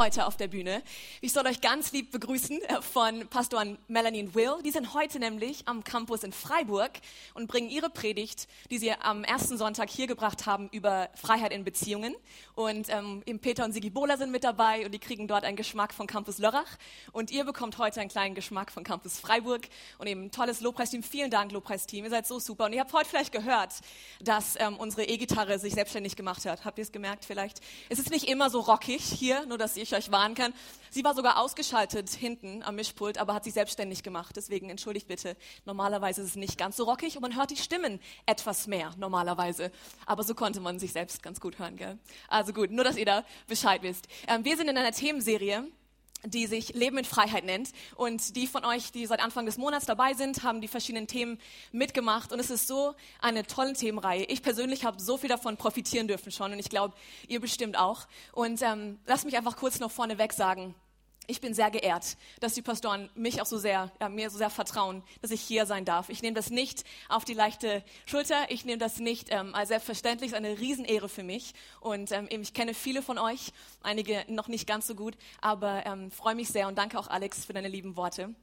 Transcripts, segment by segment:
heute auf der Bühne. Ich soll euch ganz lieb begrüßen äh, von Pastoren Melanie und Will. Die sind heute nämlich am Campus in Freiburg und bringen ihre Predigt, die sie am ersten Sonntag hier gebracht haben, über Freiheit in Beziehungen. Und ähm, eben Peter und Sigi Bohler sind mit dabei und die kriegen dort einen Geschmack von Campus Lörrach. Und ihr bekommt heute einen kleinen Geschmack von Campus Freiburg und eben ein tolles Lobpreisteam. Vielen Dank, Lobpreisteam. Ihr seid so super. Und ihr habt heute vielleicht gehört, dass ähm, unsere E-Gitarre sich selbstständig gemacht hat. Habt ihr es gemerkt vielleicht? Es ist nicht immer so rockig hier, nur dass ich ich euch warnen kann. Sie war sogar ausgeschaltet hinten am Mischpult, aber hat sich selbstständig gemacht. Deswegen entschuldigt bitte. Normalerweise ist es nicht ganz so rockig und man hört die Stimmen etwas mehr normalerweise. Aber so konnte man sich selbst ganz gut hören, gell? Also gut, nur dass ihr da Bescheid wisst. Ähm, wir sind in einer Themenserie die sich Leben in Freiheit nennt. Und die von euch, die seit Anfang des Monats dabei sind, haben die verschiedenen Themen mitgemacht. Und es ist so eine tolle Themenreihe. Ich persönlich habe so viel davon profitieren dürfen schon und ich glaube, ihr bestimmt auch. Und ähm, lasst mich einfach kurz noch vorneweg sagen, ich bin sehr geehrt, dass die Pastoren mich auch so sehr, ja, mir so sehr vertrauen, dass ich hier sein darf. Ich nehme das nicht auf die leichte Schulter. Ich nehme das nicht ähm, als selbstverständlich. Es ist eine Riesenehre für mich. Und ähm, ich kenne viele von euch, einige noch nicht ganz so gut, aber ähm, freue mich sehr und danke auch Alex für deine lieben Worte.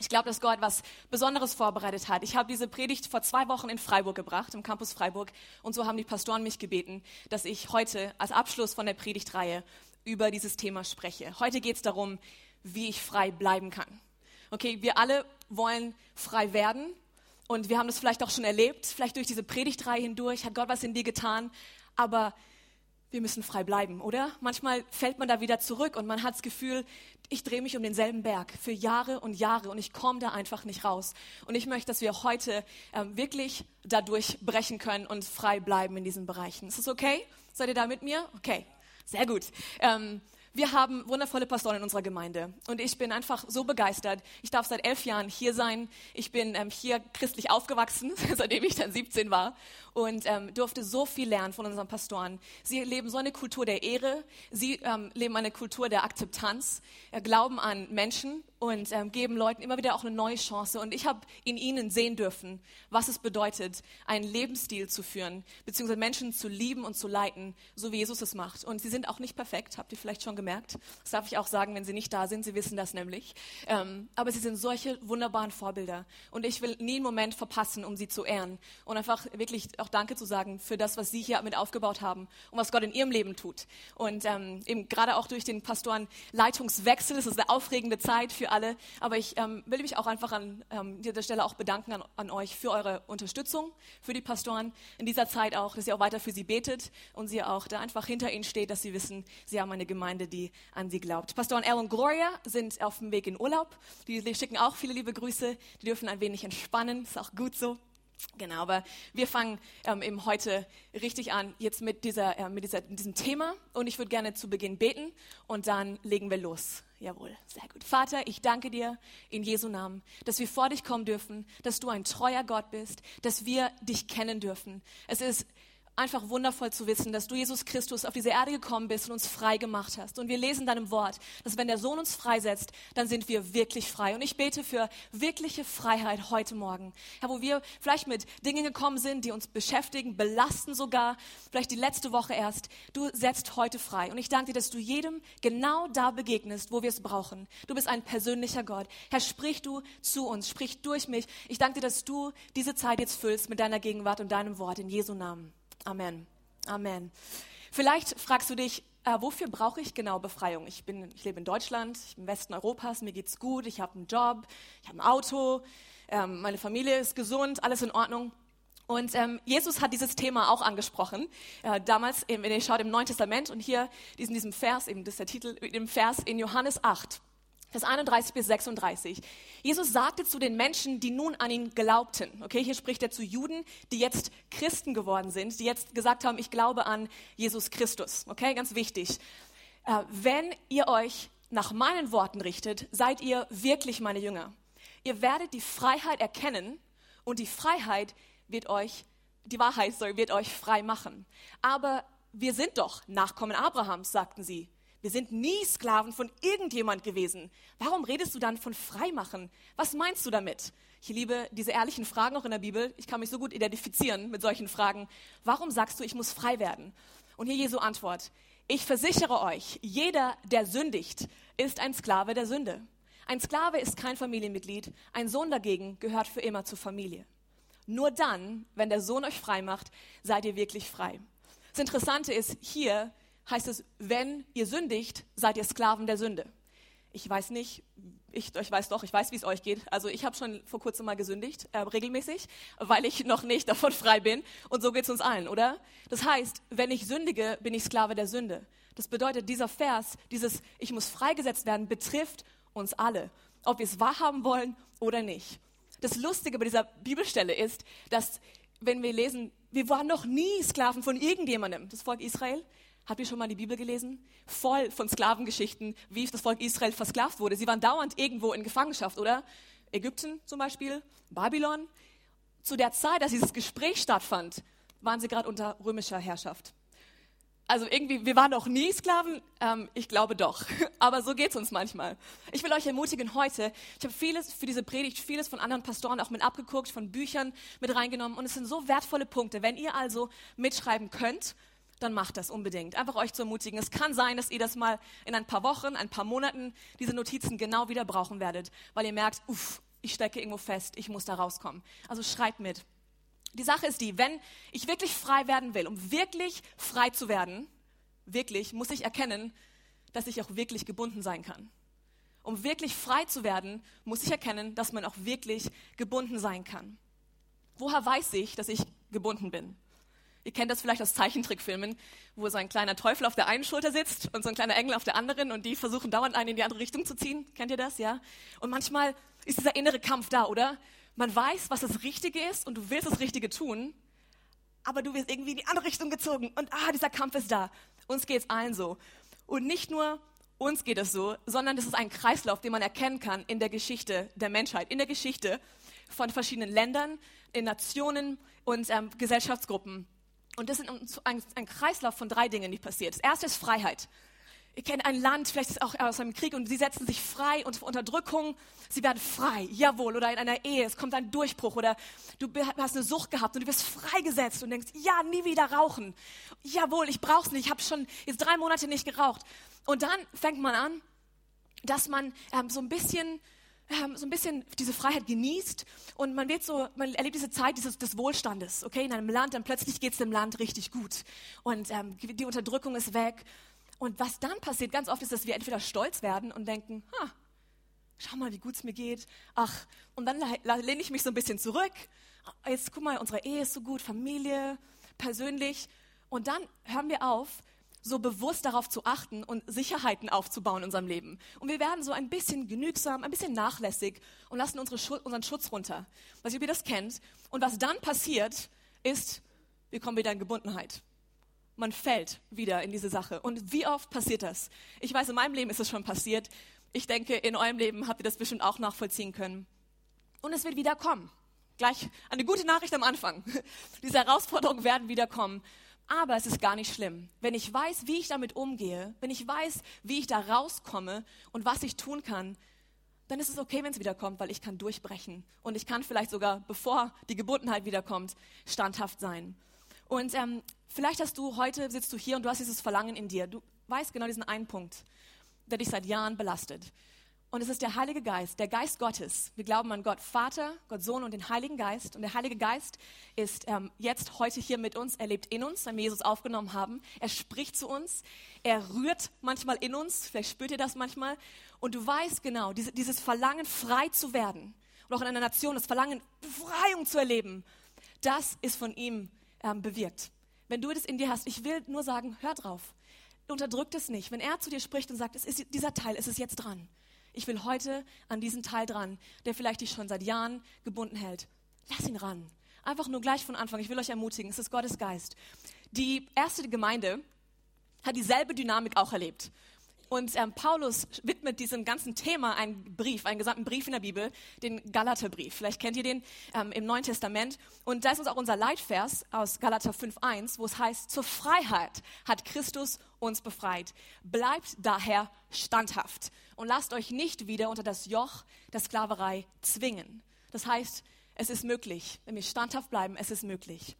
Ich glaube, dass Gott was Besonderes vorbereitet hat. Ich habe diese Predigt vor zwei Wochen in Freiburg gebracht, im Campus Freiburg. Und so haben die Pastoren mich gebeten, dass ich heute als Abschluss von der Predigtreihe über dieses Thema spreche. Heute geht es darum, wie ich frei bleiben kann. Okay, wir alle wollen frei werden und wir haben das vielleicht auch schon erlebt, vielleicht durch diese Predigtreihe hindurch hat Gott was in dir getan, aber wir müssen frei bleiben, oder? Manchmal fällt man da wieder zurück und man hat das Gefühl, ich drehe mich um denselben Berg für Jahre und Jahre und ich komme da einfach nicht raus. Und ich möchte, dass wir heute äh, wirklich dadurch brechen können und frei bleiben in diesen Bereichen. Ist das okay? Seid ihr da mit mir? Okay. Sehr gut. Ähm, wir haben wundervolle Pastoren in unserer Gemeinde und ich bin einfach so begeistert. Ich darf seit elf Jahren hier sein. Ich bin ähm, hier christlich aufgewachsen, seitdem ich dann 17 war und ähm, durfte so viel lernen von unseren Pastoren. Sie leben so eine Kultur der Ehre, sie ähm, leben eine Kultur der Akzeptanz, äh, glauben an Menschen und ähm, geben Leuten immer wieder auch eine neue Chance. Und ich habe in ihnen sehen dürfen, was es bedeutet, einen Lebensstil zu führen, beziehungsweise Menschen zu lieben und zu leiten, so wie Jesus es macht. Und sie sind auch nicht perfekt, habt ihr vielleicht schon gemerkt. Das darf ich auch sagen, wenn sie nicht da sind. Sie wissen das nämlich. Ähm, aber sie sind solche wunderbaren Vorbilder. Und ich will nie einen Moment verpassen, um sie zu ehren. Und einfach wirklich auch Danke zu sagen für das, was sie hier mit aufgebaut haben und was Gott in ihrem Leben tut. Und ähm, eben gerade auch durch den Pastoren Leitungswechsel, es ist eine aufregende Zeit für alle. Aber ich ähm, will mich auch einfach an ähm, dieser Stelle auch bedanken an, an, euch für eure Unterstützung, für die Pastoren in dieser Zeit auch, dass ihr auch weiter für sie betet und sie auch da einfach hinter ihnen steht, dass sie wissen, sie haben eine Gemeinde, die an sie glaubt. Pastoren Al und Gloria sind auf dem Weg in Urlaub. Die schicken auch viele liebe Grüße. Die dürfen ein wenig entspannen. Ist auch gut so. Genau, aber wir fangen ähm, eben heute richtig an, jetzt mit, dieser, äh, mit, dieser, mit diesem Thema. Und ich würde gerne zu Beginn beten und dann legen wir los. Jawohl, sehr gut. Vater, ich danke dir in Jesu Namen, dass wir vor dich kommen dürfen, dass du ein treuer Gott bist, dass wir dich kennen dürfen. Es ist einfach wundervoll zu wissen, dass du, Jesus Christus, auf diese Erde gekommen bist und uns frei gemacht hast. Und wir lesen deinem Wort, dass wenn der Sohn uns freisetzt, dann sind wir wirklich frei. Und ich bete für wirkliche Freiheit heute Morgen. Herr, wo wir vielleicht mit Dingen gekommen sind, die uns beschäftigen, belasten sogar, vielleicht die letzte Woche erst. Du setzt heute frei. Und ich danke dir, dass du jedem genau da begegnest, wo wir es brauchen. Du bist ein persönlicher Gott. Herr, sprich du zu uns, sprich durch mich. Ich danke dir, dass du diese Zeit jetzt füllst mit deiner Gegenwart und deinem Wort in Jesu Namen. Amen. Amen. Vielleicht fragst du dich, äh, wofür brauche ich genau Befreiung? Ich, bin, ich lebe in Deutschland, ich bin im Westen Europas, mir geht's gut, ich habe einen Job, ich habe ein Auto, ähm, meine Familie ist gesund, alles in Ordnung. Und ähm, Jesus hat dieses Thema auch angesprochen. Äh, damals, wenn ihr schaut im Neuen Testament und hier in diesem Vers, eben das ist der Titel, im Vers in Johannes 8. Vers 31 bis 36. Jesus sagte zu den Menschen, die nun an ihn glaubten. Okay, hier spricht er zu Juden, die jetzt Christen geworden sind, die jetzt gesagt haben, ich glaube an Jesus Christus. Okay, ganz wichtig. Äh, wenn ihr euch nach meinen Worten richtet, seid ihr wirklich meine Jünger. Ihr werdet die Freiheit erkennen und die Freiheit wird euch, die Wahrheit sorry, wird euch frei machen. Aber wir sind doch Nachkommen Abrahams, sagten sie. Wir sind nie Sklaven von irgendjemand gewesen. Warum redest du dann von Freimachen? Was meinst du damit? Ich liebe diese ehrlichen Fragen auch in der Bibel. Ich kann mich so gut identifizieren mit solchen Fragen. Warum sagst du, ich muss frei werden? Und hier Jesu Antwort. Ich versichere euch, jeder, der sündigt, ist ein Sklave der Sünde. Ein Sklave ist kein Familienmitglied, ein Sohn dagegen gehört für immer zur Familie. Nur dann, wenn der Sohn euch frei macht, seid ihr wirklich frei. Das Interessante ist, hier heißt es, wenn ihr sündigt, seid ihr Sklaven der Sünde. Ich weiß nicht, ich, ich weiß doch, ich weiß, wie es euch geht. Also ich habe schon vor kurzem mal gesündigt, äh, regelmäßig, weil ich noch nicht davon frei bin. Und so geht es uns allen, oder? Das heißt, wenn ich sündige, bin ich Sklave der Sünde. Das bedeutet, dieser Vers, dieses Ich muss freigesetzt werden, betrifft uns alle, ob wir es wahrhaben wollen oder nicht. Das Lustige bei dieser Bibelstelle ist, dass, wenn wir lesen, wir waren noch nie Sklaven von irgendjemandem, das Volk Israel. Habt ihr schon mal die Bibel gelesen? Voll von Sklavengeschichten, wie das Volk Israel versklavt wurde. Sie waren dauernd irgendwo in Gefangenschaft, oder? Ägypten zum Beispiel, Babylon. Zu der Zeit, dass dieses Gespräch stattfand, waren sie gerade unter römischer Herrschaft also irgendwie, wir waren noch nie Sklaven, ähm, ich glaube doch. Aber so geht's uns manchmal. Ich will euch ermutigen heute. Ich habe vieles für diese Predigt, vieles von anderen Pastoren auch mit abgeguckt, von Büchern mit reingenommen. Und es sind so wertvolle Punkte. Wenn ihr also mitschreiben könnt, dann macht das unbedingt. Einfach euch zu ermutigen. Es kann sein, dass ihr das mal in ein paar Wochen, ein paar Monaten, diese Notizen genau wieder brauchen werdet, weil ihr merkt, uff, ich stecke irgendwo fest, ich muss da rauskommen. Also schreibt mit. Die Sache ist die, wenn ich wirklich frei werden will, um wirklich frei zu werden, wirklich, muss ich erkennen, dass ich auch wirklich gebunden sein kann. Um wirklich frei zu werden, muss ich erkennen, dass man auch wirklich gebunden sein kann. Woher weiß ich, dass ich gebunden bin? Ihr kennt das vielleicht aus Zeichentrickfilmen, wo so ein kleiner Teufel auf der einen Schulter sitzt und so ein kleiner Engel auf der anderen und die versuchen dauernd einen in die andere Richtung zu ziehen. Kennt ihr das? Ja? Und manchmal ist dieser innere Kampf da, oder? man weiß, was das Richtige ist und du willst das Richtige tun, aber du wirst irgendwie in die andere Richtung gezogen und ah, dieser Kampf ist da. Uns geht es allen so. Und nicht nur uns geht es so, sondern es ist ein Kreislauf, den man erkennen kann in der Geschichte der Menschheit, in der Geschichte von verschiedenen Ländern, in Nationen und ähm, Gesellschaftsgruppen. Und das ist ein, ein Kreislauf von drei Dingen, die passiert. Das erste ist Freiheit. Ihr kennt ein Land, vielleicht ist es auch aus einem Krieg und sie setzen sich frei unter Unterdrückung. Sie werden frei, jawohl. Oder in einer Ehe, es kommt ein Durchbruch oder du hast eine Sucht gehabt und du wirst freigesetzt und denkst, ja, nie wieder rauchen. Jawohl, ich brauch's nicht, ich habe schon jetzt drei Monate nicht geraucht. Und dann fängt man an, dass man ähm, so ein bisschen ähm, so ein bisschen diese Freiheit genießt und man wird so, man erlebt diese Zeit dieses, des Wohlstandes, okay, in einem Land, dann plötzlich geht es dem Land richtig gut und ähm, die Unterdrückung ist weg und was dann passiert ganz oft ist, dass wir entweder stolz werden und denken, ha, schau mal, wie gut es mir geht. Ach, und dann lehne ich mich so ein bisschen zurück. Jetzt guck mal, unsere Ehe ist so gut, Familie, persönlich. Und dann hören wir auf, so bewusst darauf zu achten und Sicherheiten aufzubauen in unserem Leben. Und wir werden so ein bisschen genügsam, ein bisschen nachlässig und lassen unsere, unseren Schutz runter. Weiß nicht, ob ihr das kennt. Und was dann passiert, ist, wir kommen wieder in Gebundenheit man fällt wieder in diese Sache. Und wie oft passiert das? Ich weiß, in meinem Leben ist es schon passiert. Ich denke, in eurem Leben habt ihr das bestimmt auch nachvollziehen können. Und es wird wieder kommen. Gleich eine gute Nachricht am Anfang. Diese Herausforderungen werden wieder kommen. Aber es ist gar nicht schlimm. Wenn ich weiß, wie ich damit umgehe, wenn ich weiß, wie ich da rauskomme und was ich tun kann, dann ist es okay, wenn es wiederkommt, weil ich kann durchbrechen. Und ich kann vielleicht sogar, bevor die Gebundenheit wiederkommt, standhaft sein. Und ähm, vielleicht hast du heute, sitzt du hier und du hast dieses Verlangen in dir. Du weißt genau diesen einen Punkt, der dich seit Jahren belastet. Und es ist der Heilige Geist, der Geist Gottes. Wir glauben an Gott Vater, Gott Sohn und den Heiligen Geist. Und der Heilige Geist ist ähm, jetzt heute hier mit uns. Er lebt in uns, wenn wir Jesus aufgenommen haben. Er spricht zu uns. Er rührt manchmal in uns. Vielleicht spürt ihr das manchmal. Und du weißt genau, diese, dieses Verlangen, frei zu werden. Und auch in einer Nation, das Verlangen, Befreiung zu erleben. Das ist von ihm ähm, bewirkt. Wenn du das in dir hast, ich will nur sagen, hör drauf. Unterdrück es nicht. Wenn er zu dir spricht und sagt, es ist dieser Teil, es ist jetzt dran. Ich will heute an diesen Teil dran, der vielleicht dich schon seit Jahren gebunden hält. Lass ihn ran. Einfach nur gleich von Anfang. Ich will euch ermutigen, es ist Gottes Geist. Die erste Gemeinde hat dieselbe Dynamik auch erlebt. Und ähm, Paulus widmet diesem ganzen Thema einen Brief, einen gesamten Brief in der Bibel, den Galaterbrief. Vielleicht kennt ihr den ähm, im Neuen Testament. Und da ist uns auch unser Leitvers aus Galater 5.1, wo es heißt, zur Freiheit hat Christus uns befreit. Bleibt daher standhaft und lasst euch nicht wieder unter das Joch der Sklaverei zwingen. Das heißt, es ist möglich. Wenn wir standhaft bleiben, es ist möglich.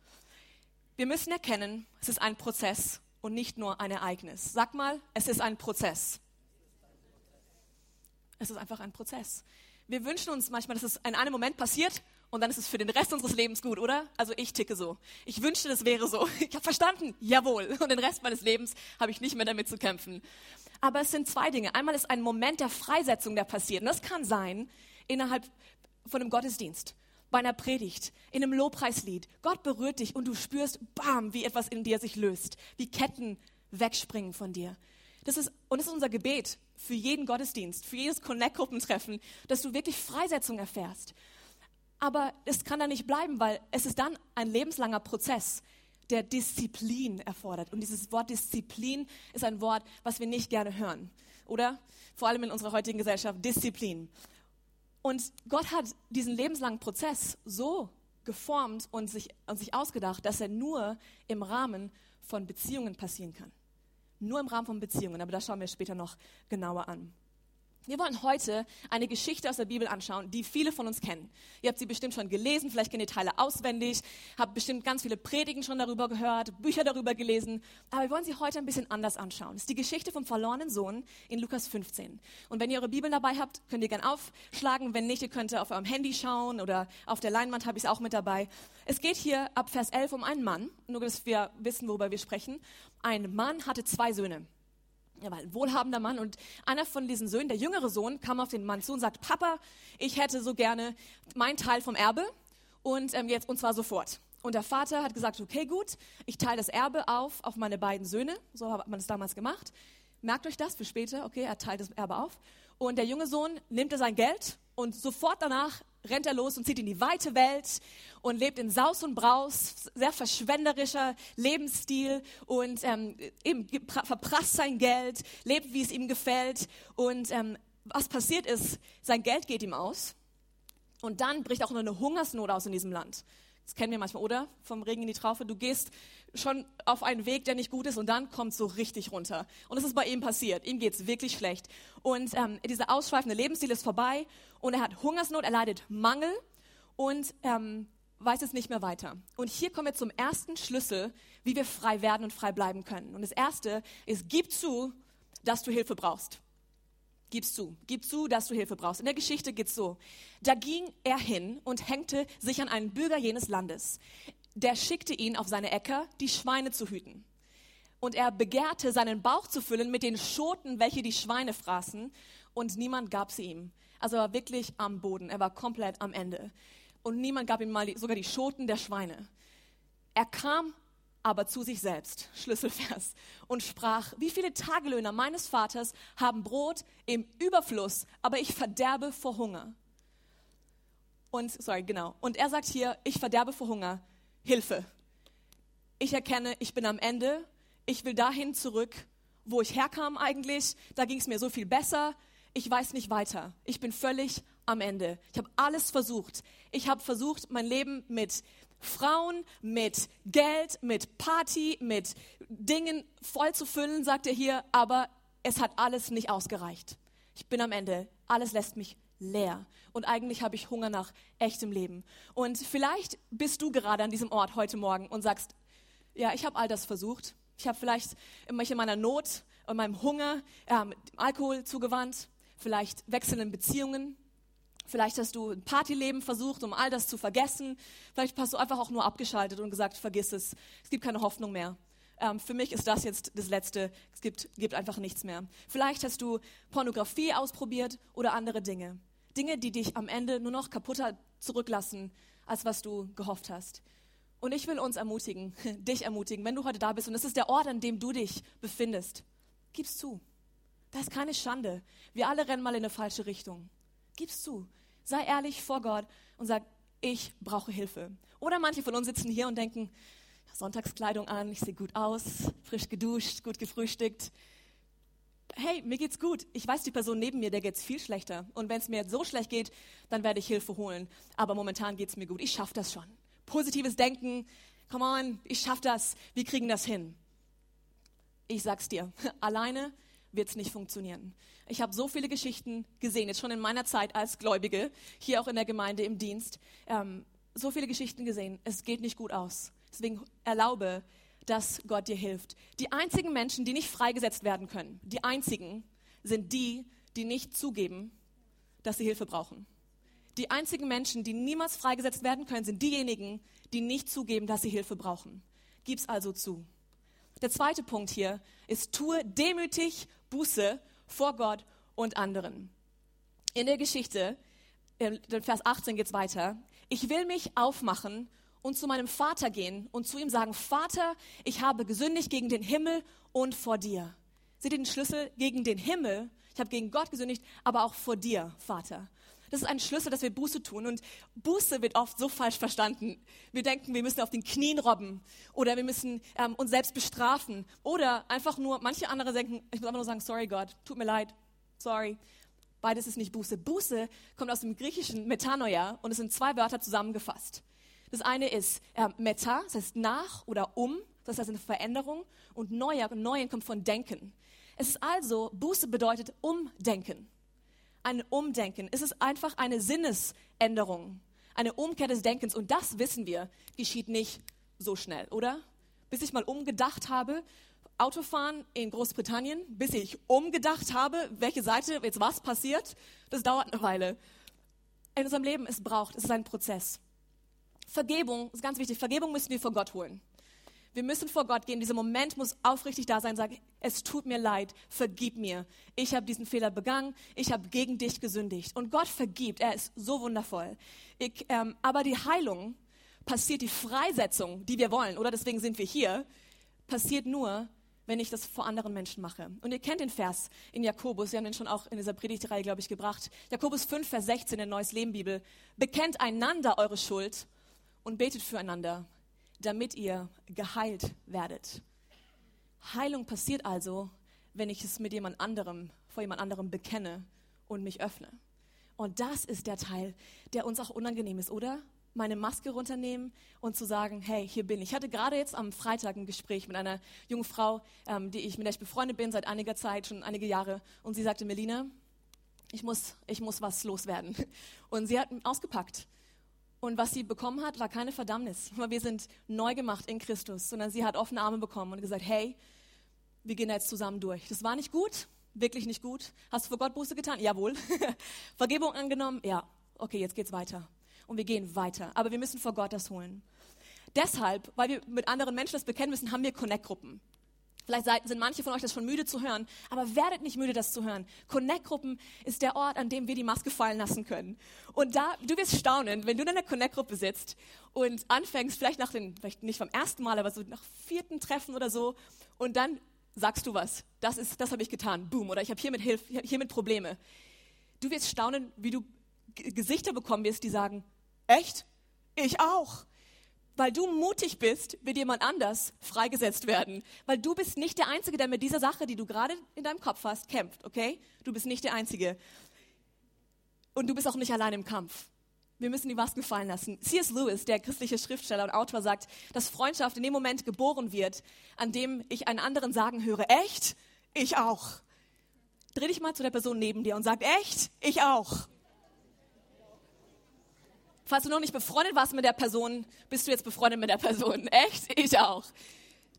Wir müssen erkennen, es ist ein Prozess und nicht nur ein Ereignis. Sag mal, es ist ein Prozess. Es ist einfach ein Prozess. Wir wünschen uns manchmal, dass es in einem Moment passiert und dann ist es für den Rest unseres Lebens gut, oder? Also ich ticke so. Ich wünschte, das wäre so. Ich habe verstanden, jawohl. Und den Rest meines Lebens habe ich nicht mehr damit zu kämpfen. Aber es sind zwei Dinge. Einmal ist ein Moment der Freisetzung, der passiert. Und das kann sein innerhalb von einem Gottesdienst, bei einer Predigt, in einem Lobpreislied. Gott berührt dich und du spürst, bam, wie etwas in dir sich löst, wie Ketten wegspringen von dir. Das ist, und das ist unser Gebet für jeden Gottesdienst, für jedes Connect-Gruppentreffen, dass du wirklich Freisetzung erfährst. Aber es kann da nicht bleiben, weil es ist dann ein lebenslanger Prozess, der Disziplin erfordert. Und dieses Wort Disziplin ist ein Wort, was wir nicht gerne hören, oder? Vor allem in unserer heutigen Gesellschaft, Disziplin. Und Gott hat diesen lebenslangen Prozess so geformt und sich, und sich ausgedacht, dass er nur im Rahmen von Beziehungen passieren kann. Nur im Rahmen von Beziehungen, aber das schauen wir später noch genauer an. Wir wollen heute eine Geschichte aus der Bibel anschauen, die viele von uns kennen. Ihr habt sie bestimmt schon gelesen, vielleicht kennt ihr Teile auswendig, habt bestimmt ganz viele Predigen schon darüber gehört, Bücher darüber gelesen. Aber wir wollen sie heute ein bisschen anders anschauen. Es ist die Geschichte vom verlorenen Sohn in Lukas 15. Und wenn ihr eure Bibel dabei habt, könnt ihr gerne aufschlagen. Wenn nicht, ihr könnt auf eurem Handy schauen oder auf der Leinwand habe ich es auch mit dabei. Es geht hier ab Vers 11 um einen Mann, nur dass wir wissen, worüber wir sprechen. Ein Mann hatte zwei Söhne. Er war ein wohlhabender Mann und einer von diesen Söhnen, der jüngere Sohn, kam auf den Mann zu und sagt, Papa, ich hätte so gerne meinen Teil vom Erbe und ähm, jetzt und zwar sofort. Und der Vater hat gesagt, okay, gut, ich teile das Erbe auf auf meine beiden Söhne. So hat man es damals gemacht. Merkt euch das für später, okay, er teilt das Erbe auf. Und der junge Sohn nimmt sein Geld und sofort danach rennt er los und zieht in die weite Welt und lebt in Saus und Braus, sehr verschwenderischer Lebensstil und ähm, eben verprasst sein Geld, lebt, wie es ihm gefällt. Und ähm, was passiert ist, sein Geld geht ihm aus und dann bricht auch noch eine Hungersnot aus in diesem Land. Das kennen wir manchmal, oder? Vom Regen in die Traufe. Du gehst schon auf einen Weg, der nicht gut ist und dann kommt so richtig runter. Und das ist bei ihm passiert. Ihm geht es wirklich schlecht. Und ähm, dieser ausschweifende Lebensstil ist vorbei und er hat Hungersnot, er leidet Mangel und ähm, weiß es nicht mehr weiter. Und hier kommen wir zum ersten Schlüssel, wie wir frei werden und frei bleiben können. Und das erste ist, gib zu, dass du Hilfe brauchst. Gib's zu. Gib zu, dass du Hilfe brauchst. In der Geschichte geht's so. Da ging er hin und hängte sich an einen Bürger jenes Landes. Der schickte ihn auf seine Äcker, die Schweine zu hüten. Und er begehrte, seinen Bauch zu füllen mit den Schoten, welche die Schweine fraßen. Und niemand gab sie ihm. Also er war wirklich am Boden. Er war komplett am Ende. Und niemand gab ihm mal die, sogar die Schoten der Schweine. Er kam aber zu sich selbst, Schlüsselvers, und sprach, wie viele Tagelöhner meines Vaters haben Brot im Überfluss, aber ich verderbe vor Hunger. Und, sorry, genau. Und er sagt hier, ich verderbe vor Hunger. Hilfe. Ich erkenne, ich bin am Ende. Ich will dahin zurück, wo ich herkam eigentlich. Da ging es mir so viel besser. Ich weiß nicht weiter. Ich bin völlig am Ende. Ich habe alles versucht. Ich habe versucht, mein Leben mit Frauen, mit Geld, mit Party, mit Dingen voll zu füllen, sagt er hier, aber es hat alles nicht ausgereicht. Ich bin am Ende. Alles lässt mich leer. Und eigentlich habe ich Hunger nach echtem Leben. Und vielleicht bist du gerade an diesem Ort heute Morgen und sagst, ja, ich habe all das versucht. Ich habe vielleicht in meiner Not und meinem Hunger ähm, Alkohol zugewandt, vielleicht wechselnden Beziehungen, Vielleicht hast du ein Partyleben versucht, um all das zu vergessen. Vielleicht hast du einfach auch nur abgeschaltet und gesagt, vergiss es. Es gibt keine Hoffnung mehr. Ähm, für mich ist das jetzt das Letzte. Es gibt, gibt einfach nichts mehr. Vielleicht hast du Pornografie ausprobiert oder andere Dinge. Dinge, die dich am Ende nur noch kaputter zurücklassen, als was du gehofft hast. Und ich will uns ermutigen, dich ermutigen, wenn du heute da bist und es ist der Ort, an dem du dich befindest. Gib's zu. Das ist keine Schande. Wir alle rennen mal in eine falsche Richtung. Gib's zu. Sei ehrlich vor Gott und sag, ich brauche Hilfe. Oder manche von uns sitzen hier und denken, Sonntagskleidung an, ich sehe gut aus, frisch geduscht, gut gefrühstückt. Hey, mir geht's gut. Ich weiß, die Person neben mir, der geht's viel schlechter. Und wenn es mir jetzt so schlecht geht, dann werde ich Hilfe holen. Aber momentan geht's mir gut. Ich schaffe das schon. Positives Denken. Come on, ich schaffe das. Wir kriegen das hin. Ich sag's dir, alleine wird's nicht funktionieren. Ich habe so viele Geschichten gesehen, jetzt schon in meiner Zeit als Gläubige, hier auch in der Gemeinde im Dienst, ähm, so viele Geschichten gesehen. Es geht nicht gut aus. Deswegen erlaube, dass Gott dir hilft. Die einzigen Menschen, die nicht freigesetzt werden können, die einzigen sind die, die nicht zugeben, dass sie Hilfe brauchen. Die einzigen Menschen, die niemals freigesetzt werden können, sind diejenigen, die nicht zugeben, dass sie Hilfe brauchen. Gib's also zu. Der zweite Punkt hier ist, tue demütig Buße vor Gott und anderen. In der Geschichte, in Vers 18 geht es weiter. Ich will mich aufmachen und zu meinem Vater gehen und zu ihm sagen, Vater, ich habe gesündigt gegen den Himmel und vor dir. Seht ihr den Schlüssel gegen den Himmel? Ich habe gegen Gott gesündigt, aber auch vor dir, Vater. Das ist ein Schlüssel, dass wir Buße tun. Und Buße wird oft so falsch verstanden. Wir denken, wir müssen auf den Knien robben oder wir müssen ähm, uns selbst bestrafen oder einfach nur, manche andere denken, ich muss einfach nur sagen, sorry Gott, tut mir leid, sorry. Beides ist nicht Buße. Buße kommt aus dem griechischen Metanoia und es sind zwei Wörter zusammengefasst. Das eine ist äh, meta, das heißt nach oder um, das heißt eine Veränderung. Und neuer, neuen kommt von denken. Es ist also, Buße bedeutet umdenken. Ein Umdenken. Es ist einfach eine Sinnesänderung, eine Umkehr des Denkens. Und das wissen wir, geschieht nicht so schnell, oder? Bis ich mal umgedacht habe, Autofahren in Großbritannien, bis ich umgedacht habe, welche Seite jetzt was passiert, das dauert eine Weile. In unserem Leben, es braucht, es ist ein Prozess. Vergebung ist ganz wichtig. Vergebung müssen wir vor Gott holen. Wir müssen vor Gott gehen. Dieser Moment muss aufrichtig da sein. Sagen, es tut mir leid, vergib mir. Ich habe diesen Fehler begangen. Ich habe gegen dich gesündigt. Und Gott vergibt. Er ist so wundervoll. Ich, ähm, aber die Heilung passiert, die Freisetzung, die wir wollen, oder deswegen sind wir hier, passiert nur, wenn ich das vor anderen Menschen mache. Und ihr kennt den Vers in Jakobus, wir haben den schon auch in dieser Predigtreihe, glaube ich, gebracht. Jakobus 5, Vers 16 in der Neues Leben Bibel. Bekennt einander eure Schuld und betet füreinander, damit ihr geheilt werdet. Heilung passiert also, wenn ich es mit jemand anderem, vor jemand anderem bekenne und mich öffne. Und das ist der Teil, der uns auch unangenehm ist, oder? Meine Maske runternehmen und zu sagen, hey, hier bin ich. Ich hatte gerade jetzt am Freitag ein Gespräch mit einer jungen Frau, ähm, die ich, mit der ich befreundet bin seit einiger Zeit, schon einige Jahre. Und sie sagte, Melina, ich muss, ich muss was loswerden. Und sie hat ausgepackt. Und was sie bekommen hat, war keine Verdammnis, weil wir sind neu gemacht in Christus, sondern sie hat offene Arme bekommen und gesagt, hey, wir gehen jetzt zusammen durch. Das war nicht gut, wirklich nicht gut. Hast du vor Gott Buße getan? Jawohl. Vergebung angenommen? Ja. Okay, jetzt geht's weiter. Und wir gehen weiter. Aber wir müssen vor Gott das holen. Deshalb, weil wir mit anderen Menschen das bekennen müssen, haben wir Connect-Gruppen. Vielleicht sind manche von euch das schon müde zu hören, aber werdet nicht müde, das zu hören. Connect-Gruppen ist der Ort, an dem wir die Maske fallen lassen können. Und da, du wirst staunen, wenn du in einer Connect-Gruppe sitzt und anfängst, vielleicht nach den, vielleicht nicht vom ersten Mal, aber so nach vierten Treffen oder so, und dann sagst du was. Das ist, das habe ich getan. Boom. Oder ich habe hiermit Hilfe, hiermit Probleme. Du wirst staunen, wie du Gesichter bekommen wirst, die sagen, echt? Ich auch weil du mutig bist, wird jemand anders freigesetzt werden. Weil du bist nicht der Einzige, der mit dieser Sache, die du gerade in deinem Kopf hast, kämpft, okay? Du bist nicht der Einzige. Und du bist auch nicht allein im Kampf. Wir müssen die Masken fallen lassen. C.S. Lewis, der christliche Schriftsteller und Autor, sagt, dass Freundschaft in dem Moment geboren wird, an dem ich einen anderen sagen höre, echt? Ich auch. Dreh dich mal zu der Person neben dir und sag, echt? Ich auch. Falls du noch nicht befreundet warst mit der Person, bist du jetzt befreundet mit der Person. Echt? Ich auch.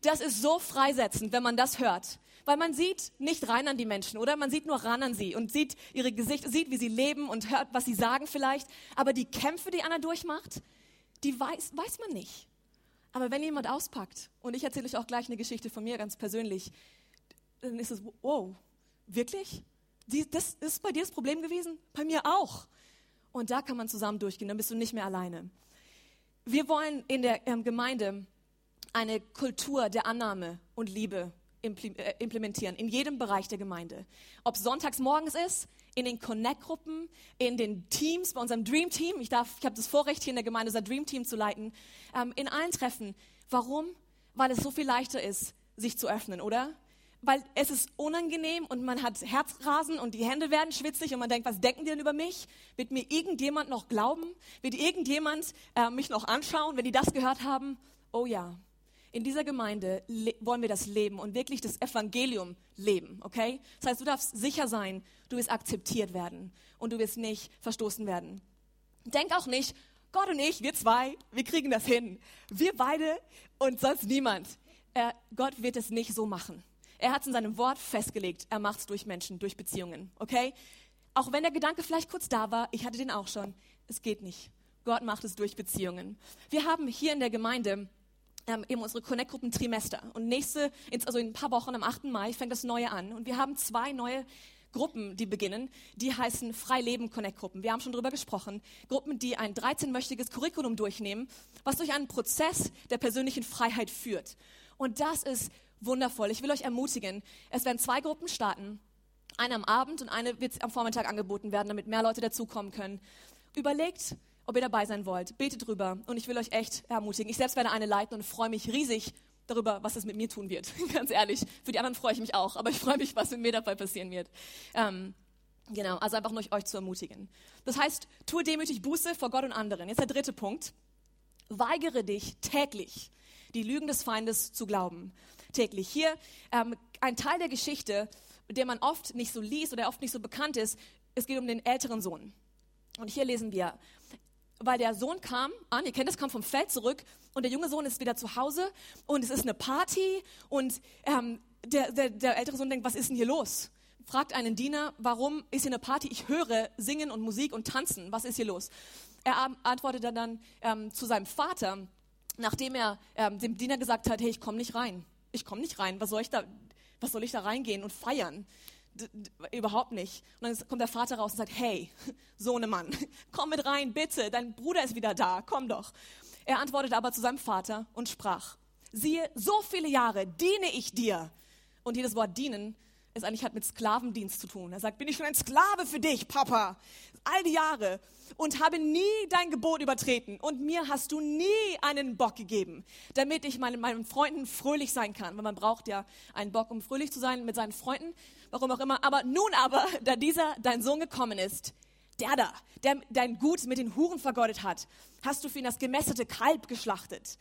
Das ist so freisetzend, wenn man das hört. Weil man sieht nicht rein an die Menschen, oder? Man sieht nur ran an sie und sieht ihre Gesichter, sieht, wie sie leben und hört, was sie sagen vielleicht. Aber die Kämpfe, die Anna durchmacht, die weiß, weiß man nicht. Aber wenn jemand auspackt, und ich erzähle euch auch gleich eine Geschichte von mir ganz persönlich, dann ist es, wow, wirklich? das ist bei dir das Problem gewesen? Bei mir auch. Und da kann man zusammen durchgehen, dann bist du nicht mehr alleine. Wir wollen in der ähm, Gemeinde eine Kultur der Annahme und Liebe äh, implementieren, in jedem Bereich der Gemeinde. Ob sonntags morgens ist, in den Connect-Gruppen, in den Teams, bei unserem Dream Team. Ich, ich habe das Vorrecht, hier in der Gemeinde unser Dream Team zu leiten. Ähm, in allen Treffen. Warum? Weil es so viel leichter ist, sich zu öffnen, oder? Weil es ist unangenehm und man hat Herzrasen und die Hände werden schwitzig und man denkt, was denken die denn über mich? Wird mir irgendjemand noch glauben? Wird irgendjemand äh, mich noch anschauen, wenn die das gehört haben? Oh ja, in dieser Gemeinde wollen wir das leben und wirklich das Evangelium leben, okay? Das heißt, du darfst sicher sein, du wirst akzeptiert werden und du wirst nicht verstoßen werden. Denk auch nicht, Gott und ich, wir zwei, wir kriegen das hin. Wir beide und sonst niemand er, Gott wird es nicht so machen. Er hat es in seinem Wort festgelegt. Er macht es durch Menschen, durch Beziehungen. Okay? Auch wenn der Gedanke vielleicht kurz da war, ich hatte den auch schon. Es geht nicht. Gott macht es durch Beziehungen. Wir haben hier in der Gemeinde ähm, eben unsere Connect-Gruppen Trimester. Und nächste, also in ein paar Wochen, am 8. Mai, fängt das neue an. Und wir haben zwei neue Gruppen, die beginnen. Die heißen Freileben Connect-Gruppen. Wir haben schon darüber gesprochen. Gruppen, die ein 13-möchtiges Curriculum durchnehmen, was durch einen Prozess der persönlichen Freiheit führt. Und das ist wundervoll. Ich will euch ermutigen. Es werden zwei Gruppen starten. Eine am Abend und eine wird am Vormittag angeboten werden, damit mehr Leute dazukommen können. Überlegt, ob ihr dabei sein wollt. Betet drüber. Und ich will euch echt ermutigen. Ich selbst werde eine leiten und freue mich riesig darüber, was es mit mir tun wird. Ganz ehrlich. Für die anderen freue ich mich auch. Aber ich freue mich, was mit mir dabei passieren wird. Ähm, genau. Also einfach nur euch zu ermutigen. Das heißt, tue demütig Buße vor Gott und anderen. Jetzt der dritte Punkt. Weigere dich täglich, die Lügen des Feindes zu glauben. Täglich. Hier ähm, ein Teil der Geschichte, der man oft nicht so liest oder oft nicht so bekannt ist. Es geht um den älteren Sohn. Und hier lesen wir, weil der Sohn kam an, ihr kennt das, kam vom Feld zurück und der junge Sohn ist wieder zu Hause und es ist eine Party und ähm, der, der, der ältere Sohn denkt, was ist denn hier los? Fragt einen Diener, warum ist hier eine Party? Ich höre singen und Musik und tanzen. Was ist hier los? Er antwortet dann ähm, zu seinem Vater, nachdem er ähm, dem Diener gesagt hat, hey, ich komme nicht rein. Ich komme nicht rein. Was soll ich da, was soll ich da reingehen und feiern? überhaupt nicht. Und dann kommt der Vater raus und sagt, hey, Sohnemann, komm mit rein, bitte, dein Bruder ist wieder da, komm doch. Er antwortete aber zu seinem Vater und sprach, siehe, so viele Jahre diene ich dir. Und jedes Wort dienen ist eigentlich hat mit Sklavendienst zu tun. Er sagt, bin ich schon ein Sklave für dich, Papa, all die Jahre und habe nie dein Gebot übertreten und mir hast du nie einen Bock gegeben, damit ich meinen, meinen Freunden fröhlich sein kann. Weil man braucht ja einen Bock, um fröhlich zu sein mit seinen Freunden, warum auch immer. Aber nun aber, da dieser dein Sohn gekommen ist, der da, der dein Gut mit den Huren vergeudet hat, hast du für ihn das gemästete Kalb geschlachtet.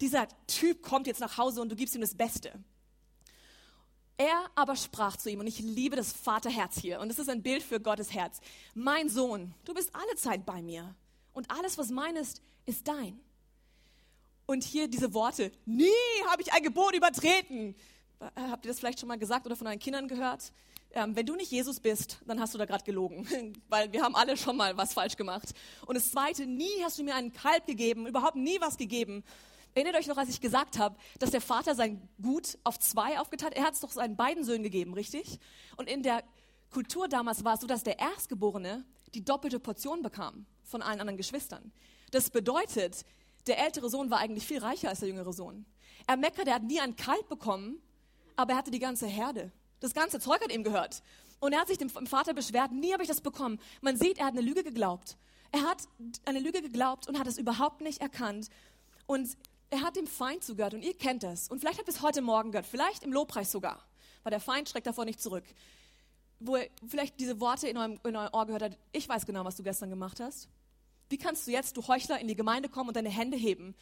Dieser Typ kommt jetzt nach Hause und du gibst ihm das Beste. Er aber sprach zu ihm, und ich liebe das Vaterherz hier, und es ist ein Bild für Gottes Herz. Mein Sohn, du bist alle Zeit bei mir, und alles, was mein ist, ist dein. Und hier diese Worte, nie habe ich ein Gebot übertreten. Äh, habt ihr das vielleicht schon mal gesagt oder von euren Kindern gehört? Ähm, wenn du nicht Jesus bist, dann hast du da gerade gelogen, weil wir haben alle schon mal was falsch gemacht. Und das Zweite, nie hast du mir einen Kalb gegeben, überhaupt nie was gegeben. Erinnert euch noch, als ich gesagt habe, dass der Vater sein Gut auf zwei aufgeteilt hat? Er hat es doch seinen beiden Söhnen gegeben, richtig? Und in der Kultur damals war es so, dass der Erstgeborene die doppelte Portion bekam von allen anderen Geschwistern. Das bedeutet, der ältere Sohn war eigentlich viel reicher als der jüngere Sohn. Er meckerte, er hat nie einen Kalb bekommen, aber er hatte die ganze Herde. Das ganze Zeug hat ihm gehört. Und er hat sich dem Vater beschwert, nie habe ich das bekommen. Man sieht, er hat eine Lüge geglaubt. Er hat eine Lüge geglaubt und hat es überhaupt nicht erkannt. Und er hat dem Feind zugehört und ihr kennt das. Und vielleicht habt ihr es heute Morgen gehört, vielleicht im Lobpreis sogar, weil der Feind schreckt davor nicht zurück. Wo er vielleicht diese Worte in eurem, in eurem Ohr gehört hat, ich weiß genau, was du gestern gemacht hast. Wie kannst du jetzt, du Heuchler, in die Gemeinde kommen und deine Hände heben?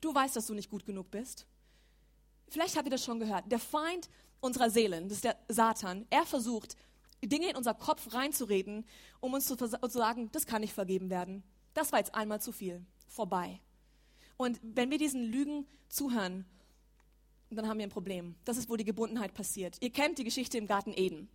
Du weißt, dass du nicht gut genug bist. Vielleicht habt ihr das schon gehört. Der Feind unserer Seelen, das ist der Satan, er versucht, Dinge in unser Kopf reinzureden, um uns zu, zu sagen, das kann nicht vergeben werden. Das war jetzt einmal zu viel. Vorbei. Und wenn wir diesen Lügen zuhören, dann haben wir ein Problem. Das ist, wo die Gebundenheit passiert. Ihr kennt die Geschichte im Garten Eden.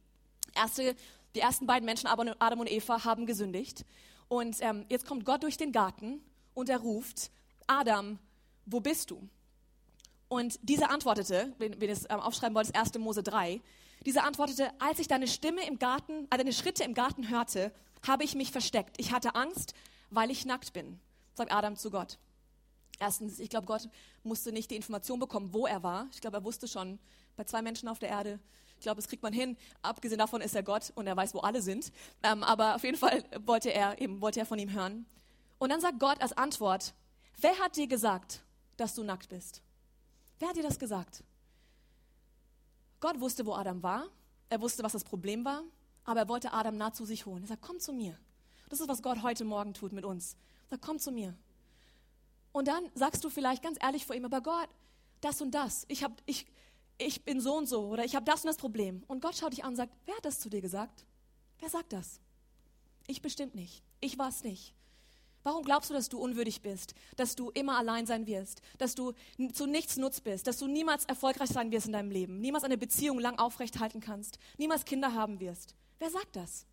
Erste, die ersten beiden Menschen, Adam und Eva, haben gesündigt. Und ähm, jetzt kommt Gott durch den Garten und er ruft, Adam, wo bist du? Und dieser antwortete, wenn, ihr es ähm, aufschreiben wollt, das 1. Mose 3, dieser antwortete, als ich deine Stimme im Garten, äh, deine Schritte im Garten hörte, habe ich mich versteckt. Ich hatte Angst, weil ich nackt bin, sagt Adam zu Gott. Erstens, ich glaube, Gott musste nicht die Information bekommen, wo er war. Ich glaube, er wusste schon, bei zwei Menschen auf der Erde, ich glaube, das kriegt man hin. Abgesehen davon ist er Gott und er weiß, wo alle sind. Ähm, aber auf jeden Fall wollte er, eben, wollte er von ihm hören. Und dann sagt Gott als Antwort, wer hat dir gesagt, dass du nackt bist? Wer hat dir das gesagt? Gott wusste, wo Adam war. Er wusste, was das Problem war. Aber er wollte Adam nah zu sich holen. Er sagt, komm zu mir. Das ist, was Gott heute Morgen tut mit uns. Er sagt, komm zu mir. Und dann sagst du vielleicht ganz ehrlich vor ihm, aber Gott, das und das, ich, hab, ich, ich bin so und so oder ich habe das und das Problem. Und Gott schaut dich an und sagt, wer hat das zu dir gesagt? Wer sagt das? Ich bestimmt nicht. Ich war es nicht. Warum glaubst du, dass du unwürdig bist, dass du immer allein sein wirst, dass du zu nichts nutz bist, dass du niemals erfolgreich sein wirst in deinem Leben, niemals eine Beziehung lang aufrechthalten kannst, niemals Kinder haben wirst? Wer sagt das?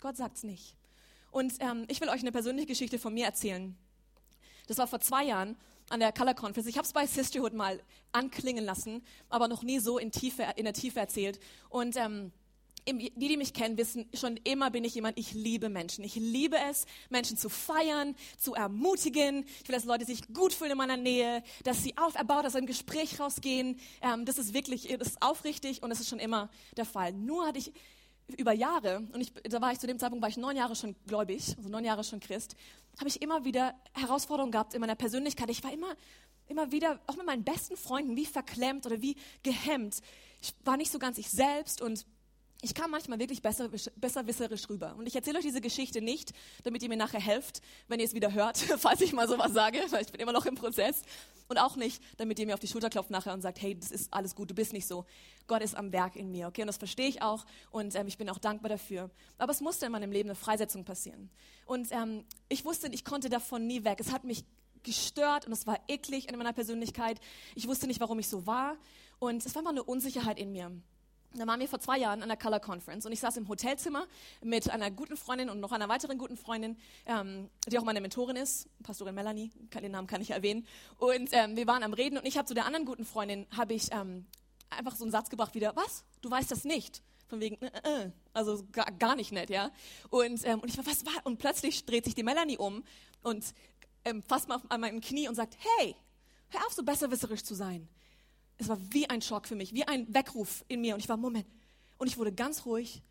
Gott sagt es nicht. Und ähm, ich will euch eine persönliche Geschichte von mir erzählen. Das war vor zwei Jahren an der Color Conference. Ich habe es bei Sisterhood mal anklingen lassen, aber noch nie so in, Tiefe, in der Tiefe erzählt. Und ähm, die, die mich kennen, wissen, schon immer bin ich jemand, ich liebe Menschen. Ich liebe es, Menschen zu feiern, zu ermutigen. Ich will, dass Leute sich gut fühlen in meiner Nähe, dass sie auferbaut aus einem Gespräch rausgehen. Ähm, das ist wirklich, das ist aufrichtig und das ist schon immer der Fall. Nur hatte ich über Jahre, und ich, da war ich zu dem Zeitpunkt, war ich neun Jahre schon gläubig, also neun Jahre schon Christ, habe ich immer wieder Herausforderungen gehabt in meiner Persönlichkeit. Ich war immer, immer wieder, auch mit meinen besten Freunden, wie verklemmt oder wie gehemmt. Ich war nicht so ganz ich selbst und ich kam manchmal wirklich besser, besserwisserisch rüber. Und ich erzähle euch diese Geschichte nicht, damit ihr mir nachher helft, wenn ihr es wieder hört, falls ich mal sowas sage, weil ich bin immer noch im Prozess. Und auch nicht, damit ihr mir auf die Schulter klopft nachher und sagt, hey, das ist alles gut, du bist nicht so. Gott ist am Werk in mir, okay? Und das verstehe ich auch und ähm, ich bin auch dankbar dafür. Aber es musste in meinem Leben eine Freisetzung passieren. Und ähm, ich wusste, ich konnte davon nie weg. Es hat mich gestört und es war eklig in meiner Persönlichkeit. Ich wusste nicht, warum ich so war. Und es war immer eine Unsicherheit in mir. Da waren wir vor zwei Jahren an der Color Conference und ich saß im Hotelzimmer mit einer guten Freundin und noch einer weiteren guten Freundin, ähm, die auch meine Mentorin ist, Pastorin Melanie, den Namen kann ich erwähnen. Und ähm, wir waren am Reden und ich habe zu der anderen guten Freundin, habe ich ähm, einfach so einen Satz gebracht wieder, was, du weißt das nicht? Von wegen, äh, äh, also gar, gar, nicht nett, ja. Und, ähm, und ich war, was war? Und plötzlich dreht sich die Melanie um und ähm, fasst mal an meinem Knie und sagt, hey, hör auf so besserwisserisch zu sein es war wie ein Schock für mich, wie ein Weckruf in mir. Und ich war, Moment. Und ich wurde ganz ruhig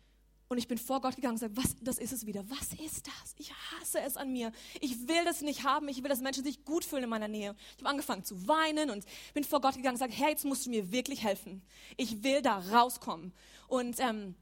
und ich bin vor Gott gegangen und gesagt, was, das ist es wieder. Was ist das? Ich hasse es an mir. Ich will das nicht haben. Ich will, dass Menschen sich gut fühlen in meiner Nähe. Ich habe angefangen zu weinen und bin vor Gott gegangen und gesagt, Herr, jetzt musst du mir wirklich helfen. Ich will da rauskommen. Und ähm,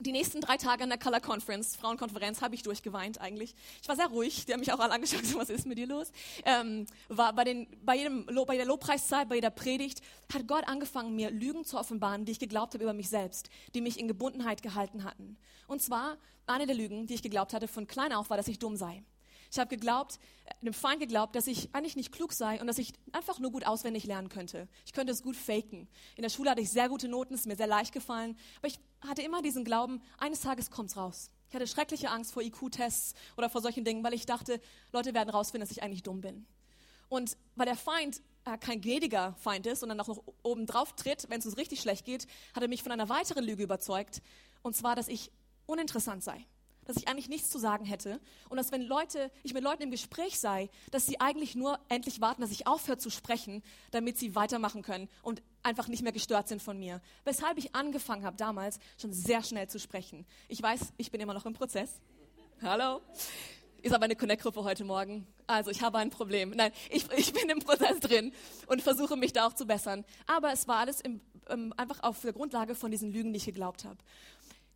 die nächsten drei Tage an der Color Conference, Frauenkonferenz, habe ich durchgeweint eigentlich. Ich war sehr ruhig, die haben mich auch alle angeschaut, so, was ist mit dir los? Ähm, war bei, den, bei, jedem, bei der Lobpreiszeit, bei jeder Predigt, hat Gott angefangen, mir Lügen zu offenbaren, die ich geglaubt habe über mich selbst, die mich in Gebundenheit gehalten hatten. Und zwar, eine der Lügen, die ich geglaubt hatte von klein auf, war, dass ich dumm sei. Ich habe geglaubt, dem Feind geglaubt, dass ich eigentlich nicht klug sei und dass ich einfach nur gut auswendig lernen könnte. Ich könnte es gut faken. In der Schule hatte ich sehr gute Noten, es ist mir sehr leicht gefallen, aber ich hatte immer diesen Glauben, eines Tages kommt's raus. Ich hatte schreckliche Angst vor IQ-Tests oder vor solchen Dingen, weil ich dachte, Leute werden rausfinden, dass ich eigentlich dumm bin. Und weil der Feind äh, kein gnädiger Feind ist, sondern auch noch oben drauf tritt, wenn es uns richtig schlecht geht, hat er mich von einer weiteren Lüge überzeugt, und zwar, dass ich uninteressant sei dass ich eigentlich nichts zu sagen hätte und dass wenn Leute, ich mit Leuten im Gespräch sei, dass sie eigentlich nur endlich warten, dass ich aufhöre zu sprechen, damit sie weitermachen können und einfach nicht mehr gestört sind von mir. Weshalb ich angefangen habe damals schon sehr schnell zu sprechen. Ich weiß, ich bin immer noch im Prozess. Hallo. Ist aber eine Connect-Gruppe heute Morgen. Also ich habe ein Problem. Nein, ich, ich bin im Prozess drin und versuche mich da auch zu bessern. Aber es war alles im, ähm, einfach auf der Grundlage von diesen Lügen, die ich geglaubt habe.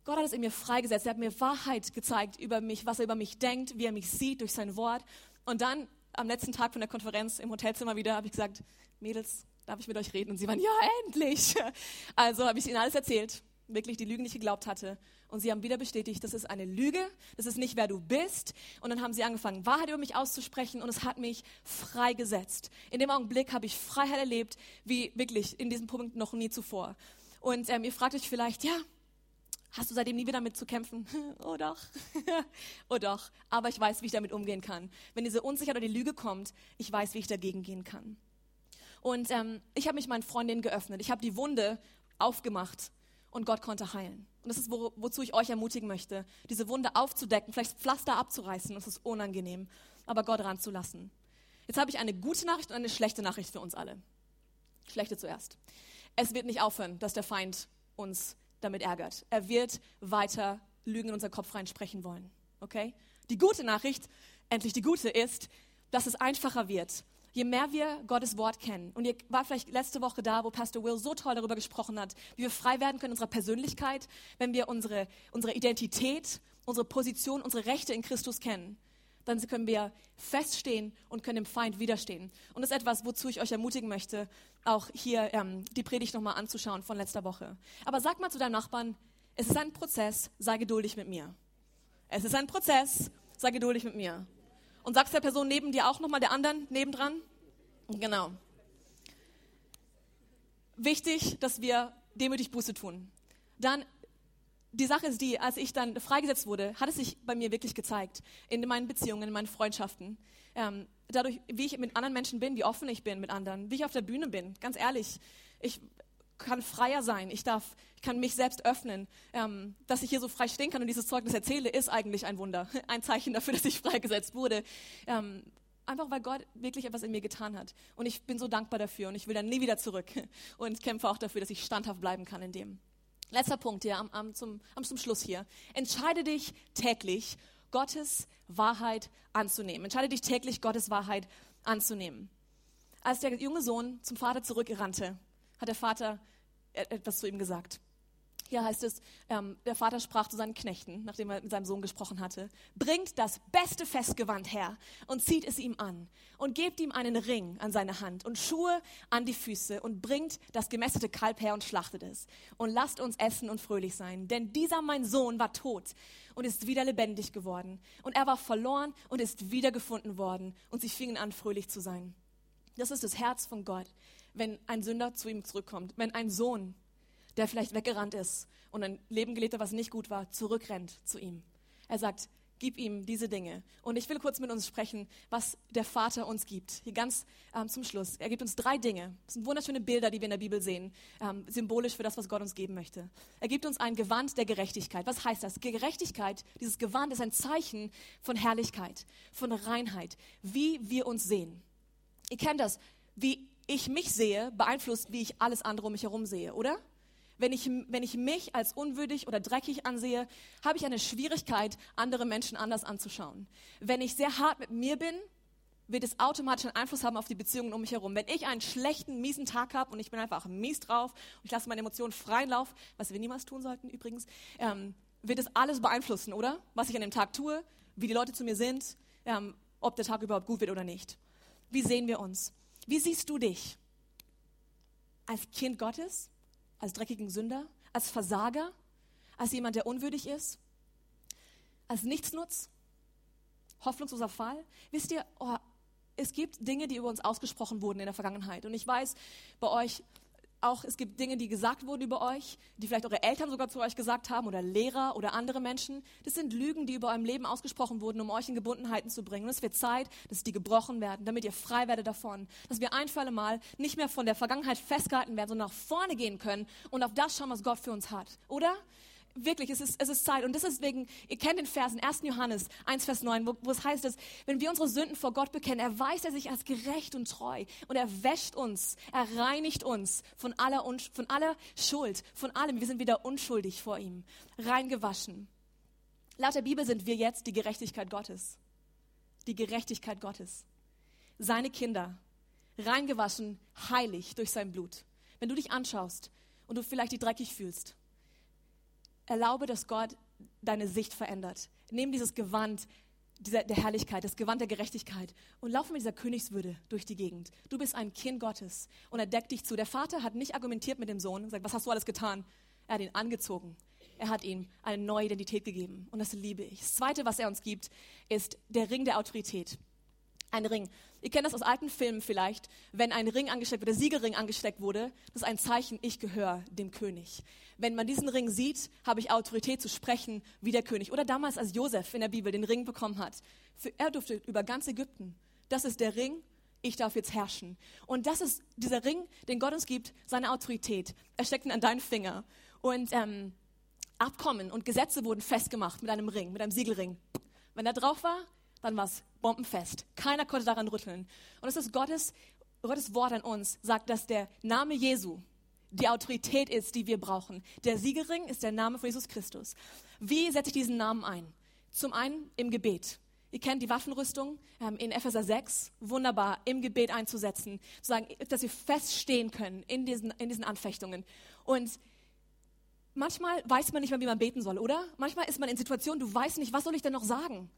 Gott hat es in mir freigesetzt. Er hat mir Wahrheit gezeigt über mich, was er über mich denkt, wie er mich sieht durch sein Wort. Und dann am letzten Tag von der Konferenz im Hotelzimmer wieder habe ich gesagt, Mädels, darf ich mit euch reden? Und sie waren, ja, endlich. Also habe ich ihnen alles erzählt, wirklich die Lügen, die ich geglaubt hatte. Und sie haben wieder bestätigt, das ist eine Lüge, das ist nicht, wer du bist. Und dann haben sie angefangen, Wahrheit über mich auszusprechen und es hat mich freigesetzt. In dem Augenblick habe ich Freiheit erlebt, wie wirklich in diesem Punkt noch nie zuvor. Und ähm, ihr fragt euch vielleicht, ja, Hast du seitdem nie wieder damit zu kämpfen? oh doch. oh doch. Aber ich weiß, wie ich damit umgehen kann. Wenn diese Unsicherheit oder die Lüge kommt, ich weiß, wie ich dagegen gehen kann. Und ähm, ich habe mich meinen Freundinnen geöffnet. Ich habe die Wunde aufgemacht und Gott konnte heilen. Und das ist, wo, wozu ich euch ermutigen möchte, diese Wunde aufzudecken, vielleicht Pflaster abzureißen. Das ist unangenehm, aber Gott ranzulassen. Jetzt habe ich eine gute Nachricht und eine schlechte Nachricht für uns alle. Schlechte zuerst. Es wird nicht aufhören, dass der Feind uns damit ärgert. Er wird weiter Lügen in unser Kopf reinsprechen wollen. Okay? Die gute Nachricht, endlich die gute, ist, dass es einfacher wird. Je mehr wir Gottes Wort kennen, und ihr war vielleicht letzte Woche da, wo Pastor Will so toll darüber gesprochen hat, wie wir frei werden können in unserer Persönlichkeit, wenn wir unsere, unsere Identität, unsere Position, unsere Rechte in Christus kennen dann können wir feststehen und können dem Feind widerstehen. Und das ist etwas, wozu ich euch ermutigen möchte, auch hier ähm, die Predigt nochmal anzuschauen von letzter Woche. Aber sag mal zu deinem Nachbarn, es ist ein Prozess, sei geduldig mit mir. Es ist ein Prozess, sei geduldig mit mir. Und sagst der Person neben dir auch nochmal, der anderen nebendran? Genau. Wichtig, dass wir demütig Buße tun. Dann, die Sache ist die, als ich dann freigesetzt wurde, hat es sich bei mir wirklich gezeigt, in meinen Beziehungen, in meinen Freundschaften, ähm, dadurch, wie ich mit anderen Menschen bin, wie offen ich bin mit anderen, wie ich auf der Bühne bin, ganz ehrlich. Ich kann freier sein, ich darf, ich kann mich selbst öffnen. Ähm, dass ich hier so frei stehen kann und dieses Zeugnis erzähle, ist eigentlich ein Wunder, ein Zeichen dafür, dass ich freigesetzt wurde. Ähm, Einfach weil Gott wirklich etwas in mir getan hat. Und ich bin so dankbar dafür und ich will dann nie wieder zurück und kämpfe auch dafür, dass ich standhaft bleiben kann in dem. Letzter Punkt hier am, am, zum, am zum Schluss hier. Entscheide dich täglich, Gottes Wahrheit anzunehmen. Entscheide dich täglich, Gottes Wahrheit anzunehmen. Als der junge Sohn zum Vater zurückrannte, hat der Vater etwas zu ihm gesagt. Hier heißt es, ähm, der Vater sprach zu seinen Knechten, nachdem er mit seinem Sohn gesprochen hatte, bringt das beste Festgewand her und zieht es ihm an und gebt ihm einen Ring an seine Hand und Schuhe an die Füße und bringt das gemästete Kalb her und schlachtet es und lasst uns essen und fröhlich sein. Denn dieser mein Sohn war tot und ist wieder lebendig geworden und er war verloren und ist wiedergefunden worden und sie fingen an fröhlich zu sein. Das ist das Herz von Gott, wenn ein Sünder zu ihm zurückkommt, wenn ein Sohn der vielleicht weggerannt ist und ein Leben gelebt hat, was nicht gut war, zurückrennt zu ihm. Er sagt, gib ihm diese Dinge. Und ich will kurz mit uns sprechen, was der Vater uns gibt. Hier ganz ähm, zum Schluss. Er gibt uns drei Dinge. Das sind wunderschöne Bilder, die wir in der Bibel sehen, ähm, symbolisch für das, was Gott uns geben möchte. Er gibt uns ein Gewand der Gerechtigkeit. Was heißt das? Gerechtigkeit, dieses Gewand ist ein Zeichen von Herrlichkeit, von Reinheit, wie wir uns sehen. Ihr kennt das. Wie ich mich sehe, beeinflusst, wie ich alles andere um mich herum sehe, oder? Wenn ich, wenn ich mich als unwürdig oder dreckig ansehe, habe ich eine Schwierigkeit, andere Menschen anders anzuschauen. Wenn ich sehr hart mit mir bin, wird es automatisch einen Einfluss haben auf die Beziehungen um mich herum. Wenn ich einen schlechten, miesen Tag habe und ich bin einfach mies drauf und ich lasse meine Emotionen freien Lauf, was wir niemals tun sollten übrigens, ähm, wird es alles beeinflussen, oder? Was ich an dem Tag tue, wie die Leute zu mir sind, ähm, ob der Tag überhaupt gut wird oder nicht. Wie sehen wir uns? Wie siehst du dich? Als Kind Gottes? Als dreckigen Sünder, als Versager, als jemand, der unwürdig ist, als Nichtsnutz, hoffnungsloser Fall. Wisst ihr, oh, es gibt Dinge, die über uns ausgesprochen wurden in der Vergangenheit. Und ich weiß, bei euch auch, es gibt Dinge, die gesagt wurden über euch, die vielleicht eure Eltern sogar zu euch gesagt haben oder Lehrer oder andere Menschen. Das sind Lügen, die über eurem Leben ausgesprochen wurden, um euch in Gebundenheiten zu bringen. Und es wird Zeit, dass die gebrochen werden, damit ihr frei werdet davon. Dass wir ein für alle Mal nicht mehr von der Vergangenheit festgehalten werden, sondern nach vorne gehen können und auf das schauen, was Gott für uns hat. Oder? Wirklich, es ist, es ist Zeit. Und deswegen, ihr kennt den Vers in 1. Johannes 1, Vers 9, wo, wo es heißt, dass wenn wir unsere Sünden vor Gott bekennen, erweist er sich als gerecht und treu. Und er wäscht uns, er reinigt uns von aller, von aller Schuld, von allem. Wir sind wieder unschuldig vor ihm, reingewaschen. Laut der Bibel sind wir jetzt die Gerechtigkeit Gottes. Die Gerechtigkeit Gottes. Seine Kinder, reingewaschen, heilig durch sein Blut. Wenn du dich anschaust und du vielleicht dich dreckig fühlst, Erlaube, dass Gott deine Sicht verändert. Nimm dieses Gewand dieser, der Herrlichkeit, das Gewand der Gerechtigkeit und lauf mit dieser Königswürde durch die Gegend. Du bist ein Kind Gottes und er deckt dich zu. Der Vater hat nicht argumentiert mit dem Sohn und gesagt, was hast du alles getan? Er hat ihn angezogen. Er hat ihm eine neue Identität gegeben und das liebe ich. Das Zweite, was er uns gibt, ist der Ring der Autorität. Ein Ring. Ihr kennt das aus alten Filmen vielleicht, wenn ein Ring angesteckt wird, der Siegerring angesteckt wurde, das ist ein Zeichen, ich gehöre dem König. Wenn man diesen Ring sieht, habe ich Autorität zu sprechen wie der König. Oder damals, als Josef in der Bibel den Ring bekommen hat. Er durfte über ganz Ägypten. Das ist der Ring, ich darf jetzt herrschen. Und das ist dieser Ring, den Gott uns gibt, seine Autorität. Er steckt ihn an deinen Finger. Und ähm, Abkommen und Gesetze wurden festgemacht mit einem Ring, mit einem Siegelring. Wenn er drauf war, dann war es bombenfest. Keiner konnte daran rütteln. Und es ist Gottes, Gottes Wort an uns, sagt, dass der Name Jesu die Autorität ist, die wir brauchen. Der Siegerring ist der Name von Jesus Christus. Wie setze ich diesen Namen ein? Zum einen im Gebet. Ihr kennt die Waffenrüstung ähm, in Epheser 6, wunderbar im Gebet einzusetzen, zu sagen, dass wir feststehen können in diesen, in diesen Anfechtungen. Und manchmal weiß man nicht mehr, wie man beten soll, oder? Manchmal ist man in Situationen, du weißt nicht, was soll ich denn noch sagen?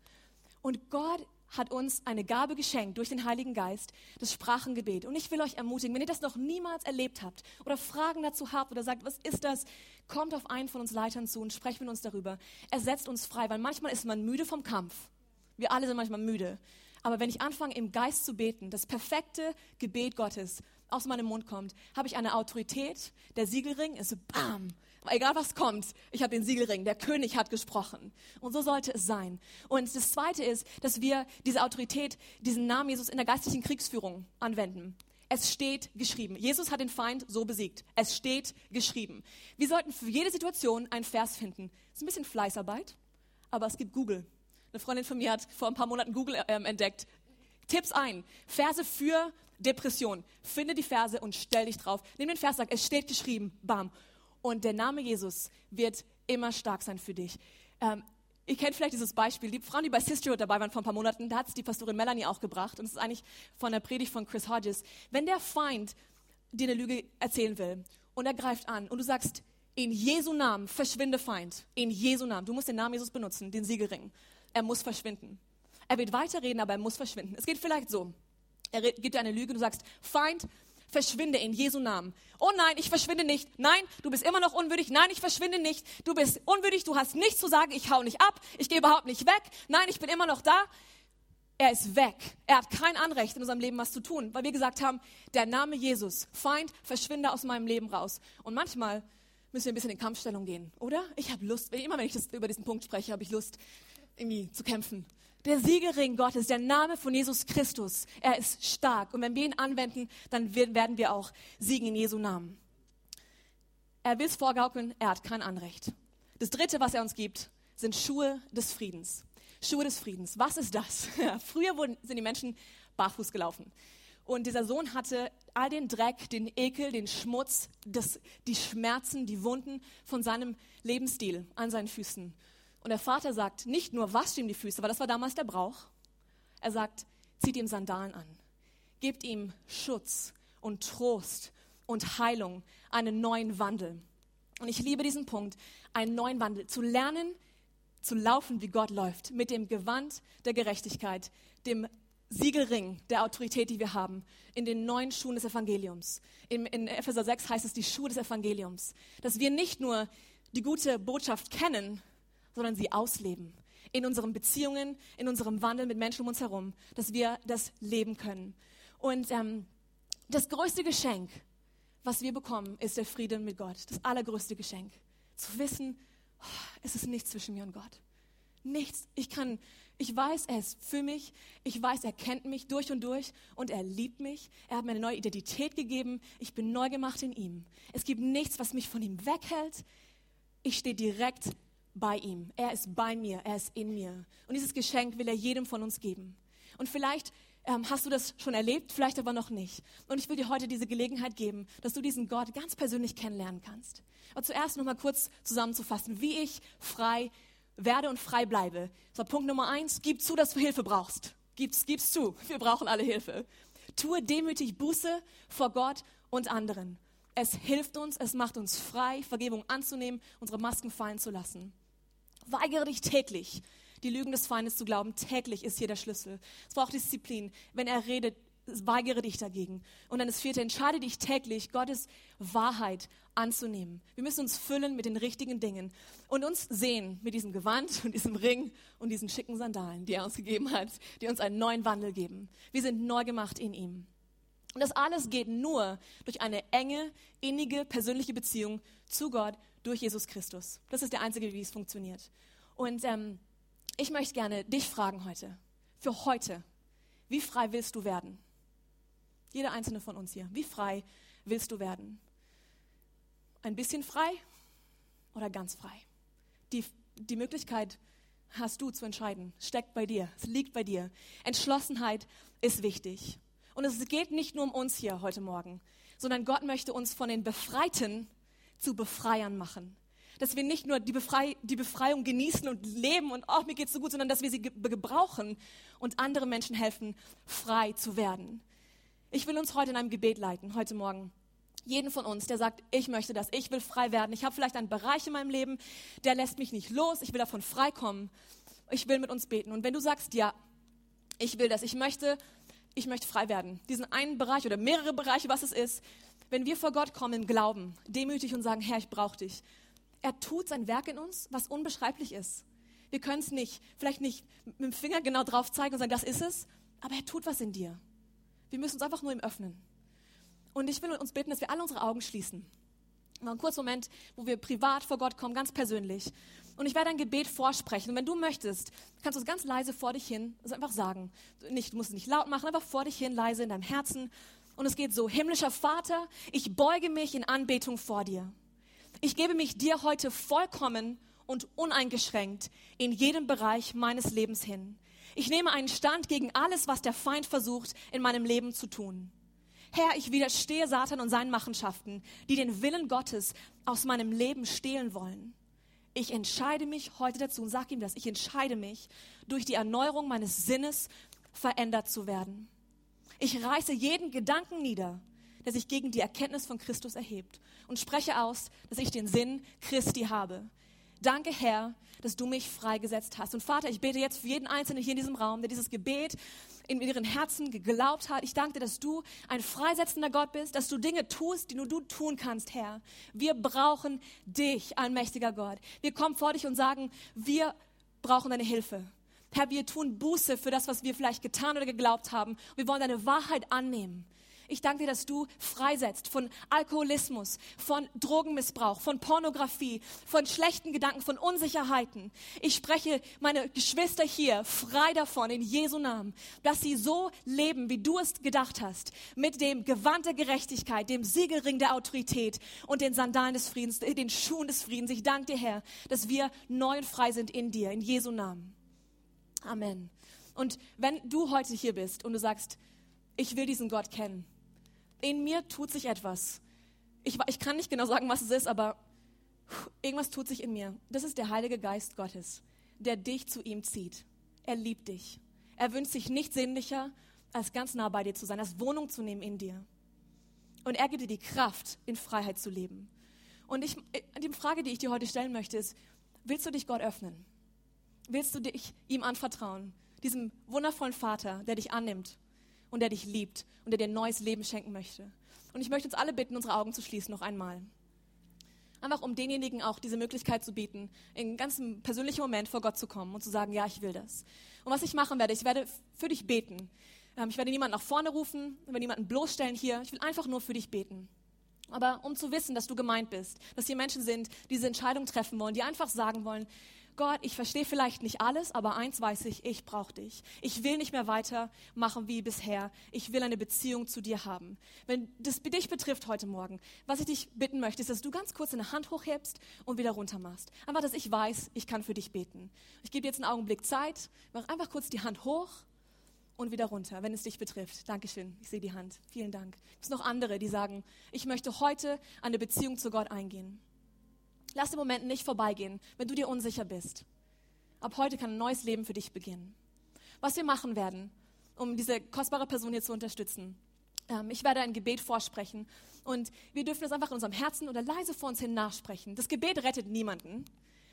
Und Gott hat uns eine Gabe geschenkt durch den Heiligen Geist, das Sprachengebet. Und ich will euch ermutigen, wenn ihr das noch niemals erlebt habt oder Fragen dazu habt oder sagt, was ist das, kommt auf einen von uns Leitern zu und sprecht mit uns darüber. Er setzt uns frei, weil manchmal ist man müde vom Kampf. Wir alle sind manchmal müde. Aber wenn ich anfange, im Geist zu beten, das perfekte Gebet Gottes aus meinem Mund kommt, habe ich eine Autorität. Der Siegelring ist bam. Egal was kommt, ich habe den Siegelring. Der König hat gesprochen. Und so sollte es sein. Und das Zweite ist, dass wir diese Autorität, diesen Namen Jesus in der geistlichen Kriegsführung anwenden. Es steht geschrieben. Jesus hat den Feind so besiegt. Es steht geschrieben. Wir sollten für jede Situation einen Vers finden. Das ist ein bisschen Fleißarbeit, aber es gibt Google. Eine Freundin von mir hat vor ein paar Monaten Google ähm, entdeckt. Tipps ein. Verse für Depression. Finde die Verse und stell dich drauf. Nimm den Vers, sag, es steht geschrieben. Bam. Und der Name Jesus wird immer stark sein für dich. Ähm, Ihr kennt vielleicht dieses Beispiel, die Frauen, die bei Sisterhood dabei waren vor ein paar Monaten, da hat es die Pastorin Melanie auch gebracht. Und es ist eigentlich von der Predigt von Chris Hodges. Wenn der Feind dir eine Lüge erzählen will und er greift an und du sagst, in Jesu Namen verschwinde Feind. In Jesu Namen. Du musst den Namen Jesus benutzen, den Siegelring. Er muss verschwinden. Er wird weiterreden, aber er muss verschwinden. Es geht vielleicht so. Er gibt dir eine Lüge, du sagst, Feind, verschwinde in Jesu Namen. Oh nein, ich verschwinde nicht. Nein, du bist immer noch unwürdig. Nein, ich verschwinde nicht. Du bist unwürdig, du hast nichts zu sagen. Ich hau nicht ab. Ich gehe überhaupt nicht weg. Nein, ich bin immer noch da. Er ist weg. Er hat kein Anrecht in unserem Leben was zu tun, weil wir gesagt haben, der Name Jesus, Feind, verschwinde aus meinem Leben raus. Und manchmal müssen wir ein bisschen in Kampfstellung gehen, oder? Ich habe Lust, immer wenn ich das, über diesen Punkt spreche, habe ich Lust, irgendwie zu kämpfen. Der Siegelring Gottes, der Name von Jesus Christus, er ist stark. Und wenn wir ihn anwenden, dann werden wir auch siegen in Jesu Namen. Er will es vorgaukeln, er hat kein Anrecht. Das dritte, was er uns gibt, sind Schuhe des Friedens. Schuhe des Friedens. Was ist das? Früher wurden, sind die Menschen barfuß gelaufen. Und dieser Sohn hatte all den Dreck, den Ekel, den Schmutz, das, die Schmerzen, die Wunden von seinem Lebensstil an seinen Füßen. Und der Vater sagt nicht nur, wascht ihm die Füße, weil das war damals der Brauch. Er sagt, zieht ihm Sandalen an. Gebt ihm Schutz und Trost und Heilung, einen neuen Wandel. Und ich liebe diesen Punkt, einen neuen Wandel, zu lernen, zu laufen, wie Gott läuft, mit dem Gewand der Gerechtigkeit, dem Siegelring der Autorität, die wir haben, in den neuen Schuhen des Evangeliums. In, in Epheser 6 heißt es die Schuhe des Evangeliums. Dass wir nicht nur die gute Botschaft kennen, sondern sie ausleben. In unseren Beziehungen, in unserem Wandel mit Menschen um uns herum, dass wir das leben können. Und ähm, das größte Geschenk, was wir bekommen, ist der Frieden mit Gott. Das allergrößte Geschenk. Zu wissen, oh, es ist nichts zwischen mir und Gott. Nichts. Ich kann, ich weiß, ist für mich. Ich weiß, er kennt mich durch und durch und er liebt mich. Er hat mir eine neue Identität gegeben. Ich bin neu gemacht in ihm. Es gibt nichts, was mich von ihm weghält. Ich stehe direkt bei ihm. Er ist bei mir, er ist in mir. Und dieses Geschenk will er jedem von uns geben. Und vielleicht ähm, hast du das schon erlebt, vielleicht aber noch nicht. Und ich will dir heute diese Gelegenheit geben, dass du diesen Gott ganz persönlich kennenlernen kannst. Aber zuerst noch mal kurz zusammenzufassen, wie ich frei werde und frei bleibe. So, Punkt Nummer eins, gib zu, dass du Hilfe brauchst. Gib's, gib's zu. Wir brauchen alle Hilfe. Tue demütig Buße vor Gott und anderen. Es hilft uns, es macht uns frei, Vergebung anzunehmen, unsere Masken fallen zu lassen. Weigere dich täglich, die Lügen des Feindes zu glauben. Täglich ist hier der Schlüssel. Es braucht Disziplin. Wenn er redet, weigere dich dagegen. Und dann das vierte, entscheide dich täglich, Gottes Wahrheit anzunehmen. Wir müssen uns füllen mit den richtigen Dingen und uns sehen mit diesem Gewand und diesem Ring und diesen schicken Sandalen, die er uns gegeben hat, die uns einen neuen Wandel geben. Wir sind neu gemacht in ihm. Und das alles geht nur durch eine enge, innige, persönliche Beziehung zu Gott durch Jesus Christus. Das ist der einzige, wie es funktioniert. Und ähm, ich möchte gerne dich fragen heute, für heute, wie frei willst du werden? Jeder einzelne von uns hier, wie frei willst du werden? Ein bisschen frei oder ganz frei? Die, die Möglichkeit hast du zu entscheiden, steckt bei dir, es liegt bei dir. Entschlossenheit ist wichtig. Und es geht nicht nur um uns hier heute Morgen, sondern Gott möchte uns von den Befreiten zu Befreiern machen. Dass wir nicht nur die, Befrei die Befreiung genießen und leben und auch oh, mir geht's so gut, sondern dass wir sie ge gebrauchen und anderen Menschen helfen, frei zu werden. Ich will uns heute in einem Gebet leiten, heute Morgen. Jeden von uns, der sagt, ich möchte das, ich will frei werden. Ich habe vielleicht einen Bereich in meinem Leben, der lässt mich nicht los, ich will davon freikommen. Ich will mit uns beten. Und wenn du sagst, ja, ich will das, ich möchte, ich möchte frei werden, diesen einen Bereich oder mehrere Bereiche, was es ist, wenn wir vor Gott kommen im Glauben, demütig und sagen, Herr, ich brauche dich, er tut sein Werk in uns, was unbeschreiblich ist. Wir können es nicht, vielleicht nicht mit dem Finger genau drauf zeigen und sagen, das ist es, Aber er tut was in dir. Wir müssen uns einfach nur ihm öffnen. Und ich will uns bitten, dass wir alle unsere Augen schließen. Mal einen kurzen Moment, wo wir privat vor Gott kommen, ganz persönlich. Und ich werde ein Gebet vorsprechen. Und wenn du möchtest, kannst du es ganz leise vor dich hin, also einfach sagen. Nicht, du musst es nicht laut machen, einfach vor dich hin, leise in deinem Herzen. Und es geht so, himmlischer Vater, ich beuge mich in Anbetung vor dir. Ich gebe mich dir heute vollkommen und uneingeschränkt in jedem Bereich meines Lebens hin. Ich nehme einen Stand gegen alles, was der Feind versucht, in meinem Leben zu tun. Herr, ich widerstehe Satan und seinen Machenschaften, die den Willen Gottes aus meinem Leben stehlen wollen. Ich entscheide mich heute dazu und sag ihm das. Ich entscheide mich, durch die Erneuerung meines Sinnes verändert zu werden. Ich reiße jeden Gedanken nieder, der sich gegen die Erkenntnis von Christus erhebt und spreche aus, dass ich den Sinn Christi habe. Danke, Herr, dass du mich freigesetzt hast. Und Vater, ich bete jetzt für jeden Einzelnen hier in diesem Raum, der dieses Gebet in ihren Herzen geglaubt hat. Ich danke dir, dass du ein freisetzender Gott bist, dass du Dinge tust, die nur du tun kannst, Herr. Wir brauchen dich, allmächtiger Gott. Wir kommen vor dich und sagen, wir brauchen deine Hilfe. Herr, wir tun Buße für das, was wir vielleicht getan oder geglaubt haben. Wir wollen deine Wahrheit annehmen. Ich danke dir, dass du freisetzt von Alkoholismus, von Drogenmissbrauch, von Pornografie, von schlechten Gedanken, von Unsicherheiten. Ich spreche meine Geschwister hier frei davon in Jesu Namen, dass sie so leben, wie du es gedacht hast, mit dem Gewand der Gerechtigkeit, dem Siegelring der Autorität und den Sandalen des Friedens, den Schuhen des Friedens. Ich danke dir, Herr, dass wir neu und frei sind in dir, in Jesu Namen. Amen. Und wenn du heute hier bist und du sagst, ich will diesen Gott kennen, in mir tut sich etwas. Ich, ich kann nicht genau sagen, was es ist, aber irgendwas tut sich in mir. Das ist der Heilige Geist Gottes, der dich zu ihm zieht. Er liebt dich. Er wünscht sich nicht sehnlicher, als ganz nah bei dir zu sein, als Wohnung zu nehmen in dir. Und er gibt dir die Kraft, in Freiheit zu leben. Und ich, die Frage, die ich dir heute stellen möchte, ist, willst du dich Gott öffnen? Willst du dich ihm anvertrauen? Diesem wundervollen Vater, der dich annimmt und der dich liebt und der dir ein neues Leben schenken möchte. Und ich möchte uns alle bitten, unsere Augen zu schließen noch einmal. Einfach um denjenigen auch diese Möglichkeit zu bieten, in einem ganz persönlichen Moment vor Gott zu kommen und zu sagen, ja, ich will das. Und was ich machen werde, ich werde für dich beten. Ähm, ich werde niemanden nach vorne rufen, ich werde niemanden bloßstellen hier. Ich will einfach nur für dich beten. Aber um zu wissen, dass du gemeint bist, dass hier Menschen sind, die diese Entscheidung treffen wollen, die einfach sagen wollen, Gott, ich verstehe vielleicht nicht alles, aber eins weiß ich, ich brauche dich. Ich will nicht mehr weitermachen wie bisher. Ich will eine Beziehung zu dir haben. Wenn das dich betrifft heute Morgen, was ich dich bitten möchte, ist, dass du ganz kurz eine Hand hochhebst und wieder runter machst. Einfach, dass ich weiß, ich kann für dich beten. Ich gebe dir jetzt einen Augenblick Zeit. Mach einfach kurz die Hand hoch und wieder runter, wenn es dich betrifft. Dankeschön. Ich sehe die Hand. Vielen Dank. Es gibt noch andere, die sagen, ich möchte heute eine Beziehung zu Gott eingehen. Lass den Moment nicht vorbeigehen, wenn du dir unsicher bist. Ab heute kann ein neues Leben für dich beginnen. Was wir machen werden, um diese kostbare Person hier zu unterstützen. Ähm, ich werde ein Gebet vorsprechen und wir dürfen es einfach in unserem Herzen oder leise vor uns hin nachsprechen. Das Gebet rettet niemanden.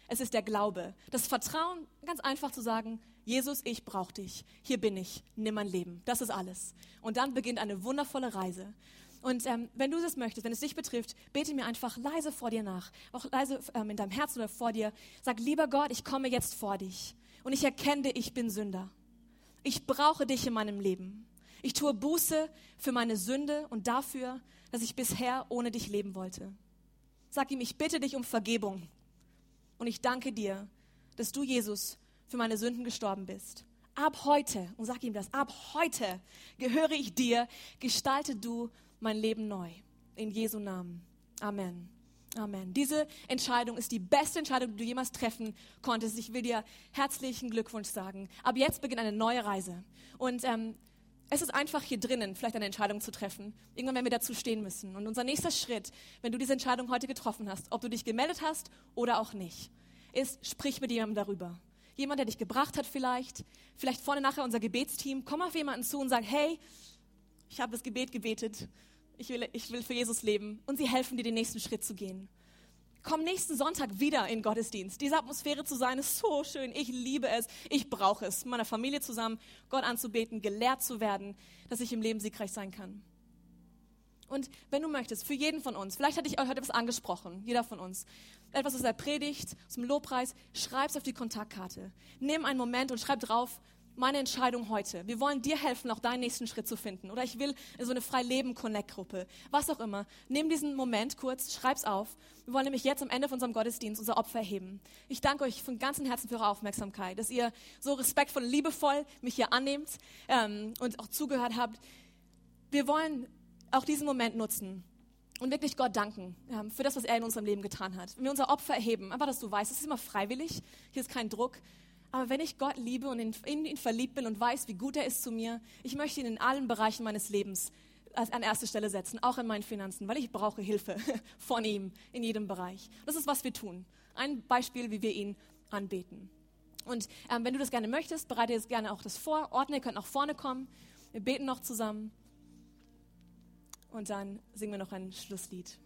Es ist der Glaube, das Vertrauen, ganz einfach zu sagen, Jesus, ich brauche dich. Hier bin ich. Nimm mein Leben. Das ist alles. Und dann beginnt eine wundervolle Reise. Und ähm, wenn du das möchtest, wenn es dich betrifft, bete mir einfach leise vor dir nach, auch leise ähm, in deinem Herzen oder vor dir. Sag, lieber Gott, ich komme jetzt vor dich und ich erkenne, ich bin Sünder. Ich brauche dich in meinem Leben. Ich tue Buße für meine Sünde und dafür, dass ich bisher ohne dich leben wollte. Sag ihm, ich bitte dich um Vergebung. Und ich danke dir, dass du, Jesus, für meine Sünden gestorben bist. Ab heute, und sag ihm das, ab heute gehöre ich dir, gestalte du mein Leben neu. In Jesu Namen. Amen. Amen. Diese Entscheidung ist die beste Entscheidung, die du jemals treffen konntest. Ich will dir herzlichen Glückwunsch sagen. Ab jetzt beginnt eine neue Reise. Und ähm, es ist einfach hier drinnen, vielleicht eine Entscheidung zu treffen. Irgendwann werden wir dazu stehen müssen. Und unser nächster Schritt, wenn du diese Entscheidung heute getroffen hast, ob du dich gemeldet hast oder auch nicht, ist, sprich mit jemandem darüber. Jemand, der dich gebracht hat vielleicht. Vielleicht vorne nachher unser Gebetsteam. Komm auf jemanden zu und sag, hey, ich habe das Gebet gebetet ich will, ich will für Jesus leben. Und sie helfen dir, den nächsten Schritt zu gehen. Komm nächsten Sonntag wieder in Gottesdienst. Diese Atmosphäre zu sein ist so schön. Ich liebe es. Ich brauche es, meiner Familie zusammen Gott anzubeten, gelehrt zu werden, dass ich im Leben siegreich sein kann. Und wenn du möchtest, für jeden von uns, vielleicht hatte ich euch heute etwas angesprochen, jeder von uns, etwas aus der Predigt, dem Lobpreis, schreib es auf die Kontaktkarte. Nimm einen Moment und schreib drauf, meine Entscheidung heute. Wir wollen dir helfen, auch deinen nächsten Schritt zu finden. Oder ich will so eine Freileben-Connect-Gruppe. Was auch immer. Nimm diesen Moment kurz, schreib's auf. Wir wollen nämlich jetzt am Ende von unserem Gottesdienst unser Opfer erheben. Ich danke euch von ganzem Herzen für eure Aufmerksamkeit, dass ihr so respektvoll, liebevoll mich hier annehmt ähm, und auch zugehört habt. Wir wollen auch diesen Moment nutzen und wirklich Gott danken ähm, für das, was er in unserem Leben getan hat. Wenn wir unser Opfer erheben, einfach, dass du weißt, es ist immer freiwillig, hier ist kein Druck. Aber wenn ich Gott liebe und in, ihn verliebt bin und weiß, wie gut er ist zu mir, ich möchte ihn in allen Bereichen meines Lebens an erste Stelle setzen, auch in meinen Finanzen, weil ich brauche Hilfe von ihm in jedem Bereich. Das ist, was wir tun. Ein Beispiel, wie wir ihn anbeten. Und ähm, wenn du das gerne möchtest, bereite jetzt gerne auch das vor. Ordne, ihr könnt nach vorne kommen. Wir beten noch zusammen. Und dann singen wir noch ein Schlusslied.